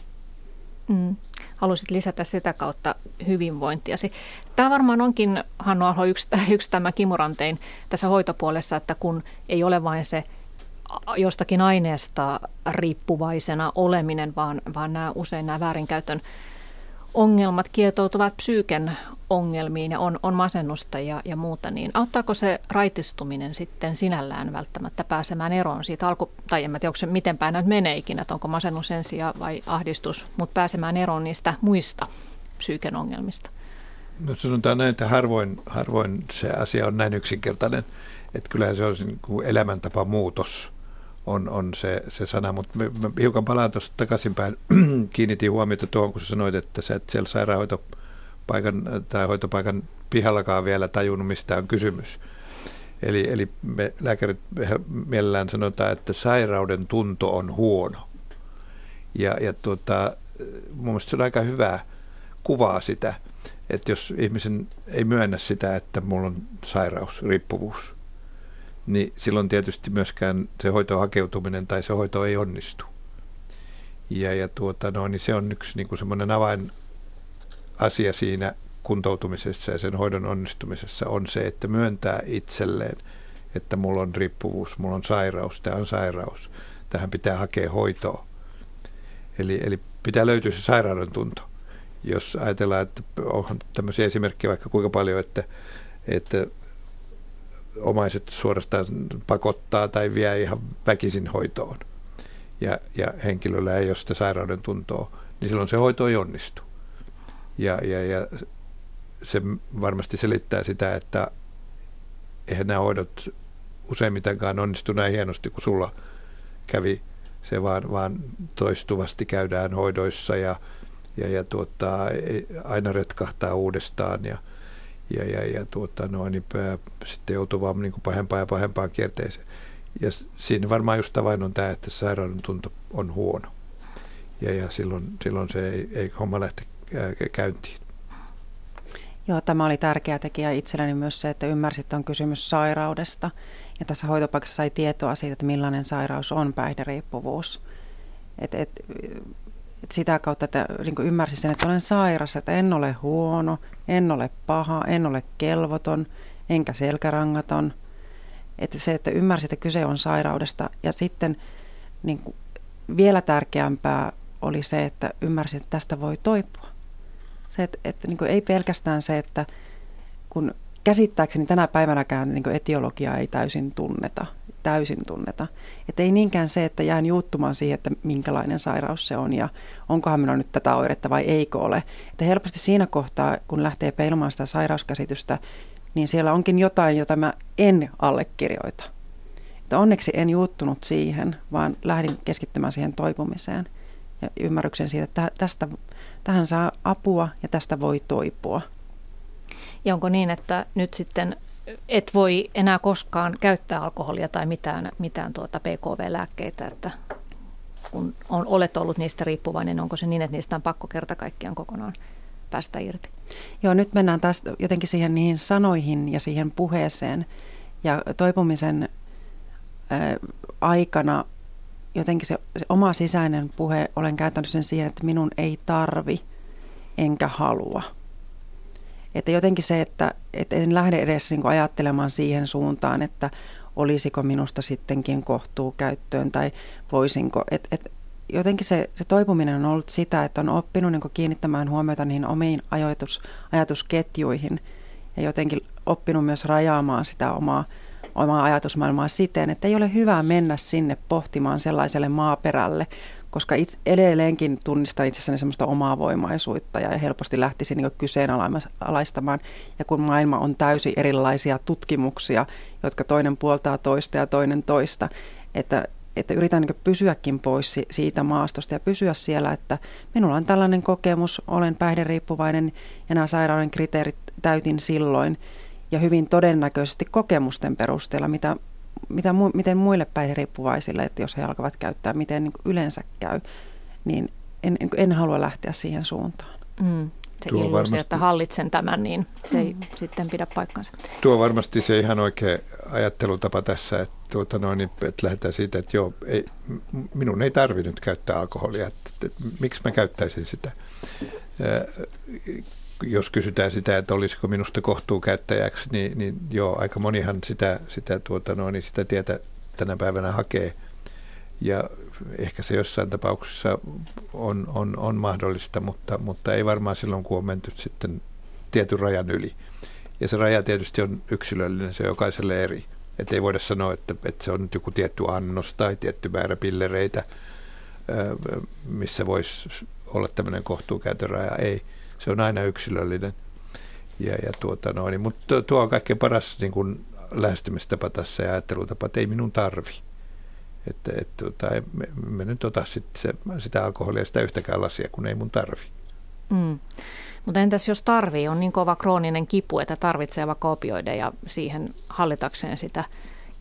Mm. Haluaisit lisätä sitä kautta hyvinvointiasi. Tämä varmaan onkin, Hannu Alho, yksi, <laughs> yksi tämä kimurantein tässä hoitopuolessa, että kun ei ole vain se jostakin aineesta riippuvaisena oleminen, vaan, vaan nämä usein nämä väärinkäytön ongelmat kietoutuvat psyyken ongelmiin ja on, on masennusta ja, ja muuta, niin auttaako se raitistuminen sitten sinällään välttämättä pääsemään eroon siitä alku, tai en mä tiedä, onko se miten päin näitä menee ikinä, että onko masennus ensin vai ahdistus, mutta pääsemään eroon niistä muista psyyken ongelmista? No sanotaan näin, että harvoin, harvoin se asia on näin yksinkertainen, että kyllähän se on niin elämäntapa muutos on, on se, se sana, mutta mä, mä hiukan palaan tuosta takaisinpäin. <clears throat> Kiinnitin huomiota tuohon, kun sä sanoit, että sä et siellä sairaanhoitopaikan tai hoitopaikan pihallakaan vielä tajunnut, mistä on kysymys. Eli, eli me lääkärit mielellään sanotaan, että sairauden tunto on huono. Ja, ja tuota, mun mielestä se on aika hyvää kuvaa sitä, että jos ihmisen ei myönnä sitä, että mulla on sairaus, riippuvuus, niin silloin tietysti myöskään se hoito hakeutuminen tai se hoito ei onnistu. Ja, ja tuota, no, niin se on yksi niin semmoinen avain asia siinä kuntoutumisessa ja sen hoidon onnistumisessa on se, että myöntää itselleen, että mulla on riippuvuus, mulla on sairaus, tämä on sairaus, tähän pitää hakea hoitoa. Eli, eli pitää löytyä se sairauden tunto. Jos ajatellaan, että on tämmöisiä esimerkkejä vaikka kuinka paljon, että, että omaiset suorastaan pakottaa tai vie ihan väkisin hoitoon ja, ja henkilöllä ei ole sitä sairauden tuntoa, niin silloin se hoito ei onnistu. Ja, ja, ja se varmasti selittää sitä, että eihän nämä hoidot useimmitenkaan onnistu näin hienosti kuin sulla kävi. Se vaan, vaan toistuvasti käydään hoidoissa ja, ja, ja tuota, aina retkahtaa uudestaan ja – ja, ja, ja tuota, no, niin pää, sitten joutuu vaan niin pahempaan ja pahempaan kierteeseen. Ja siinä varmaan just vain on tämä, että sairauden tunto on huono. Ja, ja silloin, silloin se ei, ei homma lähte käyntiin. Joo, tämä oli tärkeä tekijä itselleni myös se, että ymmärsit, että on kysymys sairaudesta. Ja tässä hoitopaikassa sai tietoa siitä, että millainen sairaus on päihderiippuvuus. Et, et, et sitä kautta, että niin ymmärsin sen, että olen sairas, että en ole huono, en ole paha, en ole kelvoton, enkä selkärangaton. Että se, että ymmärsin, että kyse on sairaudesta. Ja sitten niin kuin vielä tärkeämpää oli se, että ymmärsin, että tästä voi toipua. Se, että, että niin ei pelkästään se, että kun käsittääkseni tänä päivänäkään niin etiologiaa ei täysin tunneta, täysin tunneta. Että ei niinkään se, että jään juuttumaan siihen, että minkälainen sairaus se on ja onkohan minulla nyt tätä oiretta vai eikö ole. Että helposti siinä kohtaa, kun lähtee peilamaan sitä sairauskäsitystä, niin siellä onkin jotain, jota mä en allekirjoita. Että onneksi en juuttunut siihen, vaan lähdin keskittymään siihen toipumiseen ja ymmärryksen siitä, että tästä, tähän saa apua ja tästä voi toipua. Ja onko niin, että nyt sitten et voi enää koskaan käyttää alkoholia tai mitään, mitään tuota PKV-lääkkeitä, että kun on, olet ollut niistä riippuvainen, onko se niin, että niistä on pakko kerta kaikkiaan kokonaan päästä irti? Joo, nyt mennään taas jotenkin siihen niihin sanoihin ja siihen puheeseen. Ja toipumisen aikana jotenkin se, se oma sisäinen puhe, olen käyttänyt sen siihen, että minun ei tarvi enkä halua – että jotenkin se, että, että en lähde edes niin ajattelemaan siihen suuntaan, että olisiko minusta sittenkin kohtuu käyttöön tai voisinko. Et, et, jotenkin se, se toipuminen on ollut sitä, että on oppinut niin kiinnittämään huomiota niihin omiin ajatus, ajatusketjuihin ja jotenkin oppinut myös rajaamaan sitä omaa, omaa ajatusmaailmaa siten, että ei ole hyvä mennä sinne pohtimaan sellaiselle maaperälle, koska itse, edelleenkin tunnistan itsessäni semmoista omaa voimaisuutta ja helposti lähtisin niin kyseenalaistamaan. Ja kun maailma on täysin erilaisia tutkimuksia, jotka toinen puoltaa toista ja toinen toista, että, että yritän niin pysyäkin pois siitä maastosta ja pysyä siellä, että minulla on tällainen kokemus, olen päihderiippuvainen ja nämä sairauden kriteerit täytin silloin ja hyvin todennäköisesti kokemusten perusteella, mitä mitä, miten muille päihderiippuvaisille, että jos he alkavat käyttää, miten niin yleensä käy, niin en, en halua lähteä siihen suuntaan. Mm. Se Tuo illuusio, varmasti, että hallitsen tämän, niin se ei mm. sitten pidä paikkansa. Tuo varmasti se ihan oikea ajattelutapa tässä, että, tuota noin, niin, että lähdetään siitä, että joo, ei, minun ei tarvinnut käyttää alkoholia, että, että, että miksi mä käyttäisin sitä jos kysytään sitä, että olisiko minusta kohtuukäyttäjäksi, niin, niin joo, aika monihan sitä, sitä, tuota noin, niin sitä tietä tänä päivänä hakee. Ja ehkä se jossain tapauksessa on, on, on mahdollista, mutta, mutta ei varmaan silloin, kun on menty sitten tietyn rajan yli. Ja se raja tietysti on yksilöllinen, se on jokaiselle eri. Että ei voida sanoa, että, että se on nyt joku tietty annos tai tietty määrä pillereitä, missä voisi olla tämmöinen kohtuukäytön raja. Ei se on aina yksilöllinen. Ja, ja tuota noin, mutta tuo on kaikkein paras niin kuin lähestymistapa tässä ja ajattelutapa, että ei minun tarvi. Että, et, tuota, me, me nyt ota sit se, sitä alkoholia sitä yhtäkään lasia, kun ei mun tarvi. Mm. Mutta entäs jos tarvii, on niin kova krooninen kipu, että tarvitsee vaikka opioideja ja siihen hallitakseen sitä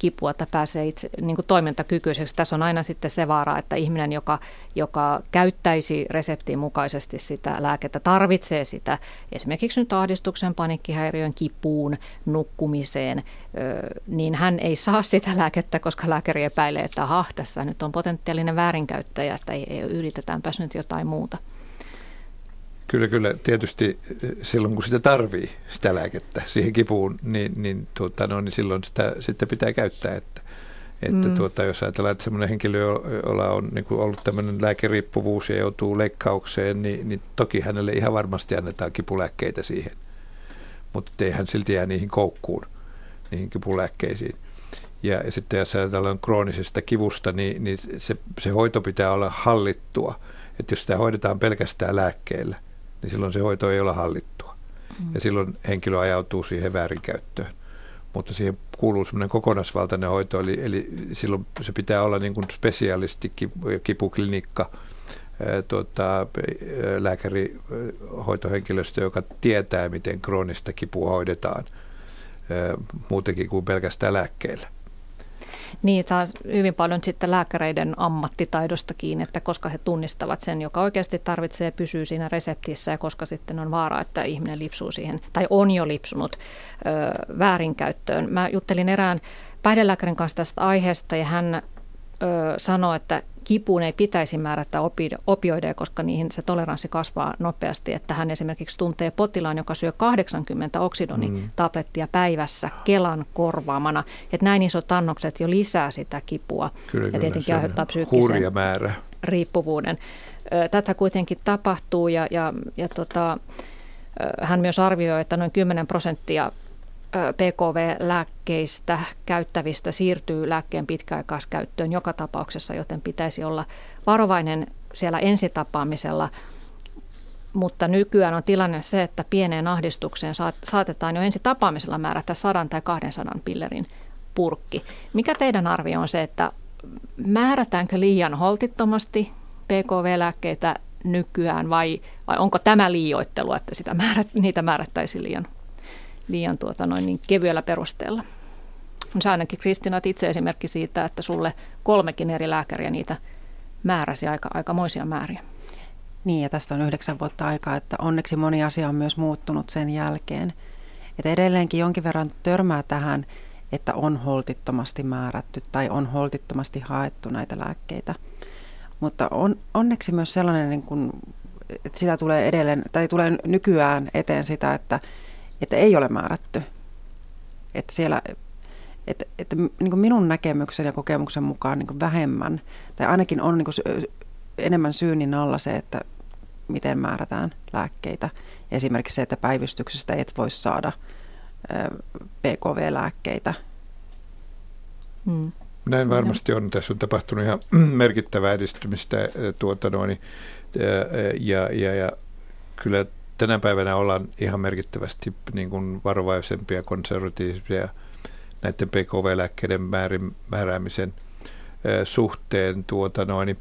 kipua, että pääsee itse niin kuin toimintakykyiseksi. Tässä on aina sitten se vaara, että ihminen, joka, joka käyttäisi reseptiin mukaisesti sitä lääkettä, tarvitsee sitä esimerkiksi nyt ahdistuksen, panikkihäiriön, kipuun, nukkumiseen, niin hän ei saa sitä lääkettä, koska lääkäri epäilee, että aha, tässä nyt on potentiaalinen väärinkäyttäjä, että yritetäänpäs nyt jotain muuta. Kyllä, kyllä. Tietysti eh, silloin, kun sitä tarvii, sitä lääkettä siihen kipuun, niin, niin, tuota, no, niin silloin sitä, sitä pitää käyttää. Että, että mm. tuota, jos ajatellaan, että semmoinen henkilö, jolla on niin kuin ollut tämmöinen lääkeriippuvuus ja joutuu leikkaukseen, niin, niin toki hänelle ihan varmasti annetaan kipulääkkeitä siihen. Mutta ei hän silti jää niihin koukkuun, niihin kipulääkkeisiin. Ja, ja sitten jos ajatellaan kroonisesta kivusta, niin, niin se, se hoito pitää olla hallittua. Että jos sitä hoidetaan pelkästään lääkkeellä – niin silloin se hoito ei ole hallittua. Mm. Ja silloin henkilö ajautuu siihen väärinkäyttöön. Mutta siihen kuuluu semmoinen kokonaisvaltainen hoito, eli, eli silloin se pitää olla niin kuin spesialisti, kipuklinikka, tuota, lääkäri, hoitohenkilöstö, joka tietää, miten kroonista kipua hoidetaan muutenkin kuin pelkästään lääkkeellä. Niin, taas hyvin paljon sitten lääkäreiden ammattitaidosta kiinni, että koska he tunnistavat sen, joka oikeasti tarvitsee pysyy siinä reseptissä ja koska sitten on vaara, että ihminen lipsuu siihen tai on jo lipsunut ö, väärinkäyttöön. Mä juttelin erään päihdelääkärin kanssa tästä aiheesta ja hän ö, sanoi, että kipuun ei pitäisi määrätä opioideja, koska niihin se toleranssi kasvaa nopeasti. Että hän esimerkiksi tuntee potilaan, joka syö 80 oksidonitablettia mm. päivässä Kelan korvaamana. Että näin isot annokset jo lisää sitä kipua kyllä, ja tietenkin aiheuttaa psyykkisen määrä. riippuvuuden. Tätä kuitenkin tapahtuu ja, ja, ja tota, hän myös arvioi, että noin 10 prosenttia PKV-lääkkeistä käyttävistä siirtyy lääkkeen pitkäaikaiskäyttöön joka tapauksessa, joten pitäisi olla varovainen siellä ensitapaamisella. Mutta nykyään on tilanne se, että pieneen ahdistukseen saatetaan jo ensi tapaamisella määrätä 100 tai 200 pillerin purkki. Mikä teidän arvio on se, että määrätäänkö liian holtittomasti PKV-lääkkeitä nykyään vai, vai onko tämä liioittelu, että sitä määrät, niitä määrättäisiin liian liian tuota noin niin kevyellä perusteella. Se ainakin Kristina itse esimerkki siitä, että sulle kolmekin eri lääkäriä niitä määräsi aika, aikamoisia määriä. Niin ja tästä on yhdeksän vuotta aikaa, että onneksi moni asia on myös muuttunut sen jälkeen. Että edelleenkin jonkin verran törmää tähän, että on holtittomasti määrätty tai on holtittomasti haettu näitä lääkkeitä. Mutta on, onneksi myös sellainen, niin kuin, että sitä tulee edelleen, tai tulee nykyään eteen sitä, että että ei ole määrätty. Että siellä, että, että niin kuin minun näkemyksen ja kokemuksen mukaan niin kuin vähemmän, tai ainakin on niin kuin enemmän syynnin alla se, että miten määrätään lääkkeitä. Esimerkiksi se, että päivystyksestä et voi saada PKV-lääkkeitä. Mm. Näin varmasti on. Tässä on tapahtunut ihan <clears throat> merkittävää edistymistä tuota noin, ja, ja, ja kyllä tänä päivänä ollaan ihan merkittävästi niin kuin varovaisempia, konservatiivisia näiden PKV-lääkkeiden määrin, määräämisen suhteen. Tuota noin,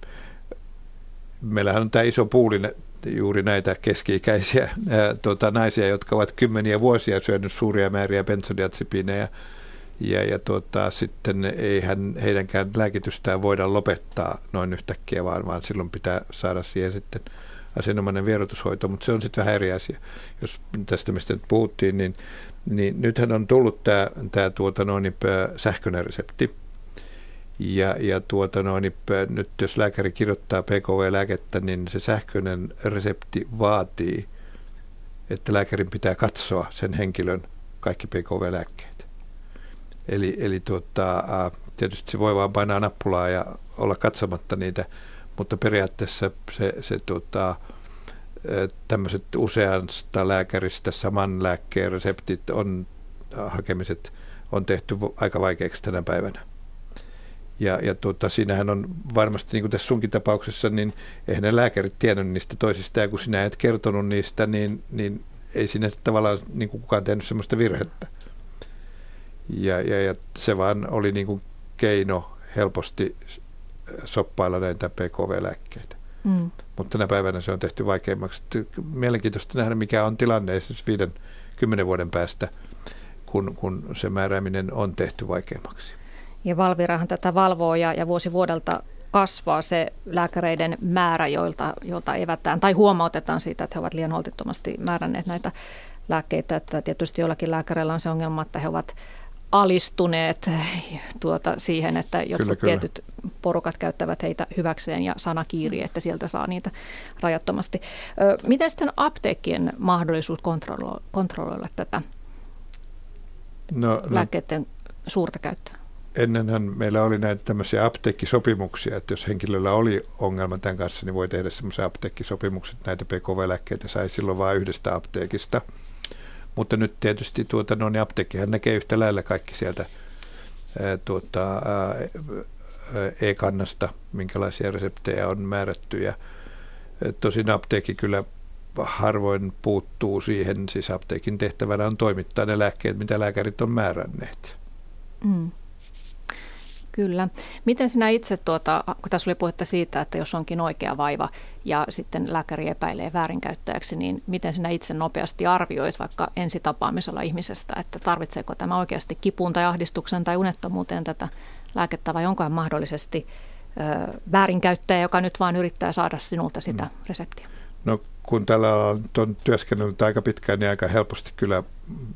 meillähän on tämä iso puuli juuri näitä keski-ikäisiä ää, tuota, naisia, jotka ovat kymmeniä vuosia syönyt suuria määriä bensodiazepiinejä ja, ja tuota, sitten eihän heidänkään lääkitystään voida lopettaa noin yhtäkkiä, vaan, vaan silloin pitää saada siihen sitten asianomainen vierotushoito, mutta se on sitten vähän eri asia. Jos tästä mistä nyt puhuttiin, niin, niin nythän on tullut tämä, tämä tuota noin, sähköinen resepti, ja, ja tuota noin, niin nyt jos lääkäri kirjoittaa PKV-lääkettä, niin se sähköinen resepti vaatii, että lääkärin pitää katsoa sen henkilön kaikki PKV-lääkkeet. Eli, eli tuota, tietysti se voi vaan painaa nappulaa ja olla katsomatta niitä, mutta periaatteessa se, se tuota, tämmöiset useasta lääkäristä saman lääkkeen reseptit on, hakemiset on tehty aika vaikeaksi tänä päivänä. Ja, ja tuota, siinähän on varmasti, niin kuin tässä sunkin tapauksessa, niin eihän ne lääkärit tiennyt niistä toisista, ja kun sinä et kertonut niistä, niin, niin ei sinne tavallaan niin kuin kukaan tehnyt sellaista virhettä. Ja, ja, ja se vaan oli niin kuin keino helposti soppailla näitä PKV-lääkkeitä. Mm. Mutta tänä päivänä se on tehty vaikeammaksi. Mielenkiintoista nähdä, mikä on tilanne esimerkiksi viiden, kymmenen vuoden päästä, kun, kun se määrääminen on tehty vaikeammaksi. Ja Valvirahan tätä valvoo ja, ja vuosi vuodelta kasvaa se lääkäreiden määrä, joilta, joilta evätään tai huomautetaan siitä, että he ovat liian holtittomasti määränneet näitä lääkkeitä. Että tietysti jollakin lääkäreillä on se ongelma, että he ovat alistuneet <laughs> tuota siihen, että jotkut kyllä, kyllä. tietyt porukat käyttävät heitä hyväkseen ja sana kiiri, että sieltä saa niitä rajattomasti. miten sitten apteekkien mahdollisuus kontrolloida, kontrolloida tätä no, no, lääkkeiden suurta käyttöä? ennenhän meillä oli näitä tämmöisiä apteekkisopimuksia, että jos henkilöllä oli ongelma tämän kanssa, niin voi tehdä semmoisia apteekkisopimuksia, että näitä PKV-lääkkeitä sai silloin vain yhdestä apteekista. Mutta nyt tietysti tuota, no, niin apteekkihan näkee yhtä lailla kaikki sieltä tuota, e-kannasta, minkälaisia reseptejä on määrätty. Ja, tosin apteekki kyllä harvoin puuttuu siihen, siis apteekin tehtävänä on toimittaa ne lääkkeet, mitä lääkärit on määränneet. Mm. Kyllä. Miten sinä itse, tuota, kun tässä oli puhetta siitä, että jos onkin oikea vaiva ja sitten lääkäri epäilee väärinkäyttäjäksi, niin miten sinä itse nopeasti arvioit vaikka ensitapaamisella ihmisestä, että tarvitseeko tämä oikeasti kipuun tai ahdistuksen tai unettomuuteen tätä lääkettä vai onkohan mahdollisesti ö, väärinkäyttäjä, joka nyt vaan yrittää saada sinulta sitä mm. reseptiä? No kun tällä on, on työskennellyt aika pitkään, niin aika helposti kyllä,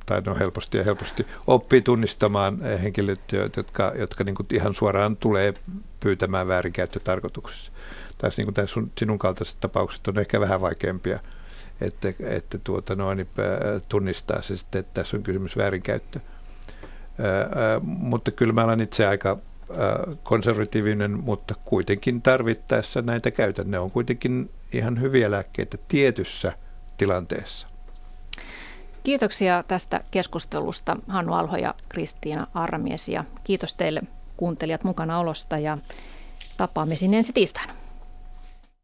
tai no helposti ja helposti oppii tunnistamaan henkilöt, jotka, jotka niin ihan suoraan tulee pyytämään väärinkäyttötarkoituksessa. Tässä niin kuin sun, sinun kaltaiset tapaukset on ehkä vähän vaikeampia, että, että tuota noin, niin, tunnistaa se sitten, että tässä on kysymys väärinkäyttö. Ää, mutta kyllä mä olen itse aika konservatiivinen, mutta kuitenkin tarvittaessa näitä käytän. Ne on kuitenkin ihan hyviä lääkkeitä tietyssä tilanteessa. Kiitoksia tästä keskustelusta Hannu Alho ja Kristiina Arramies ja kiitos teille kuuntelijat mukana olosta ja tapaamisiin ensi tiistaina.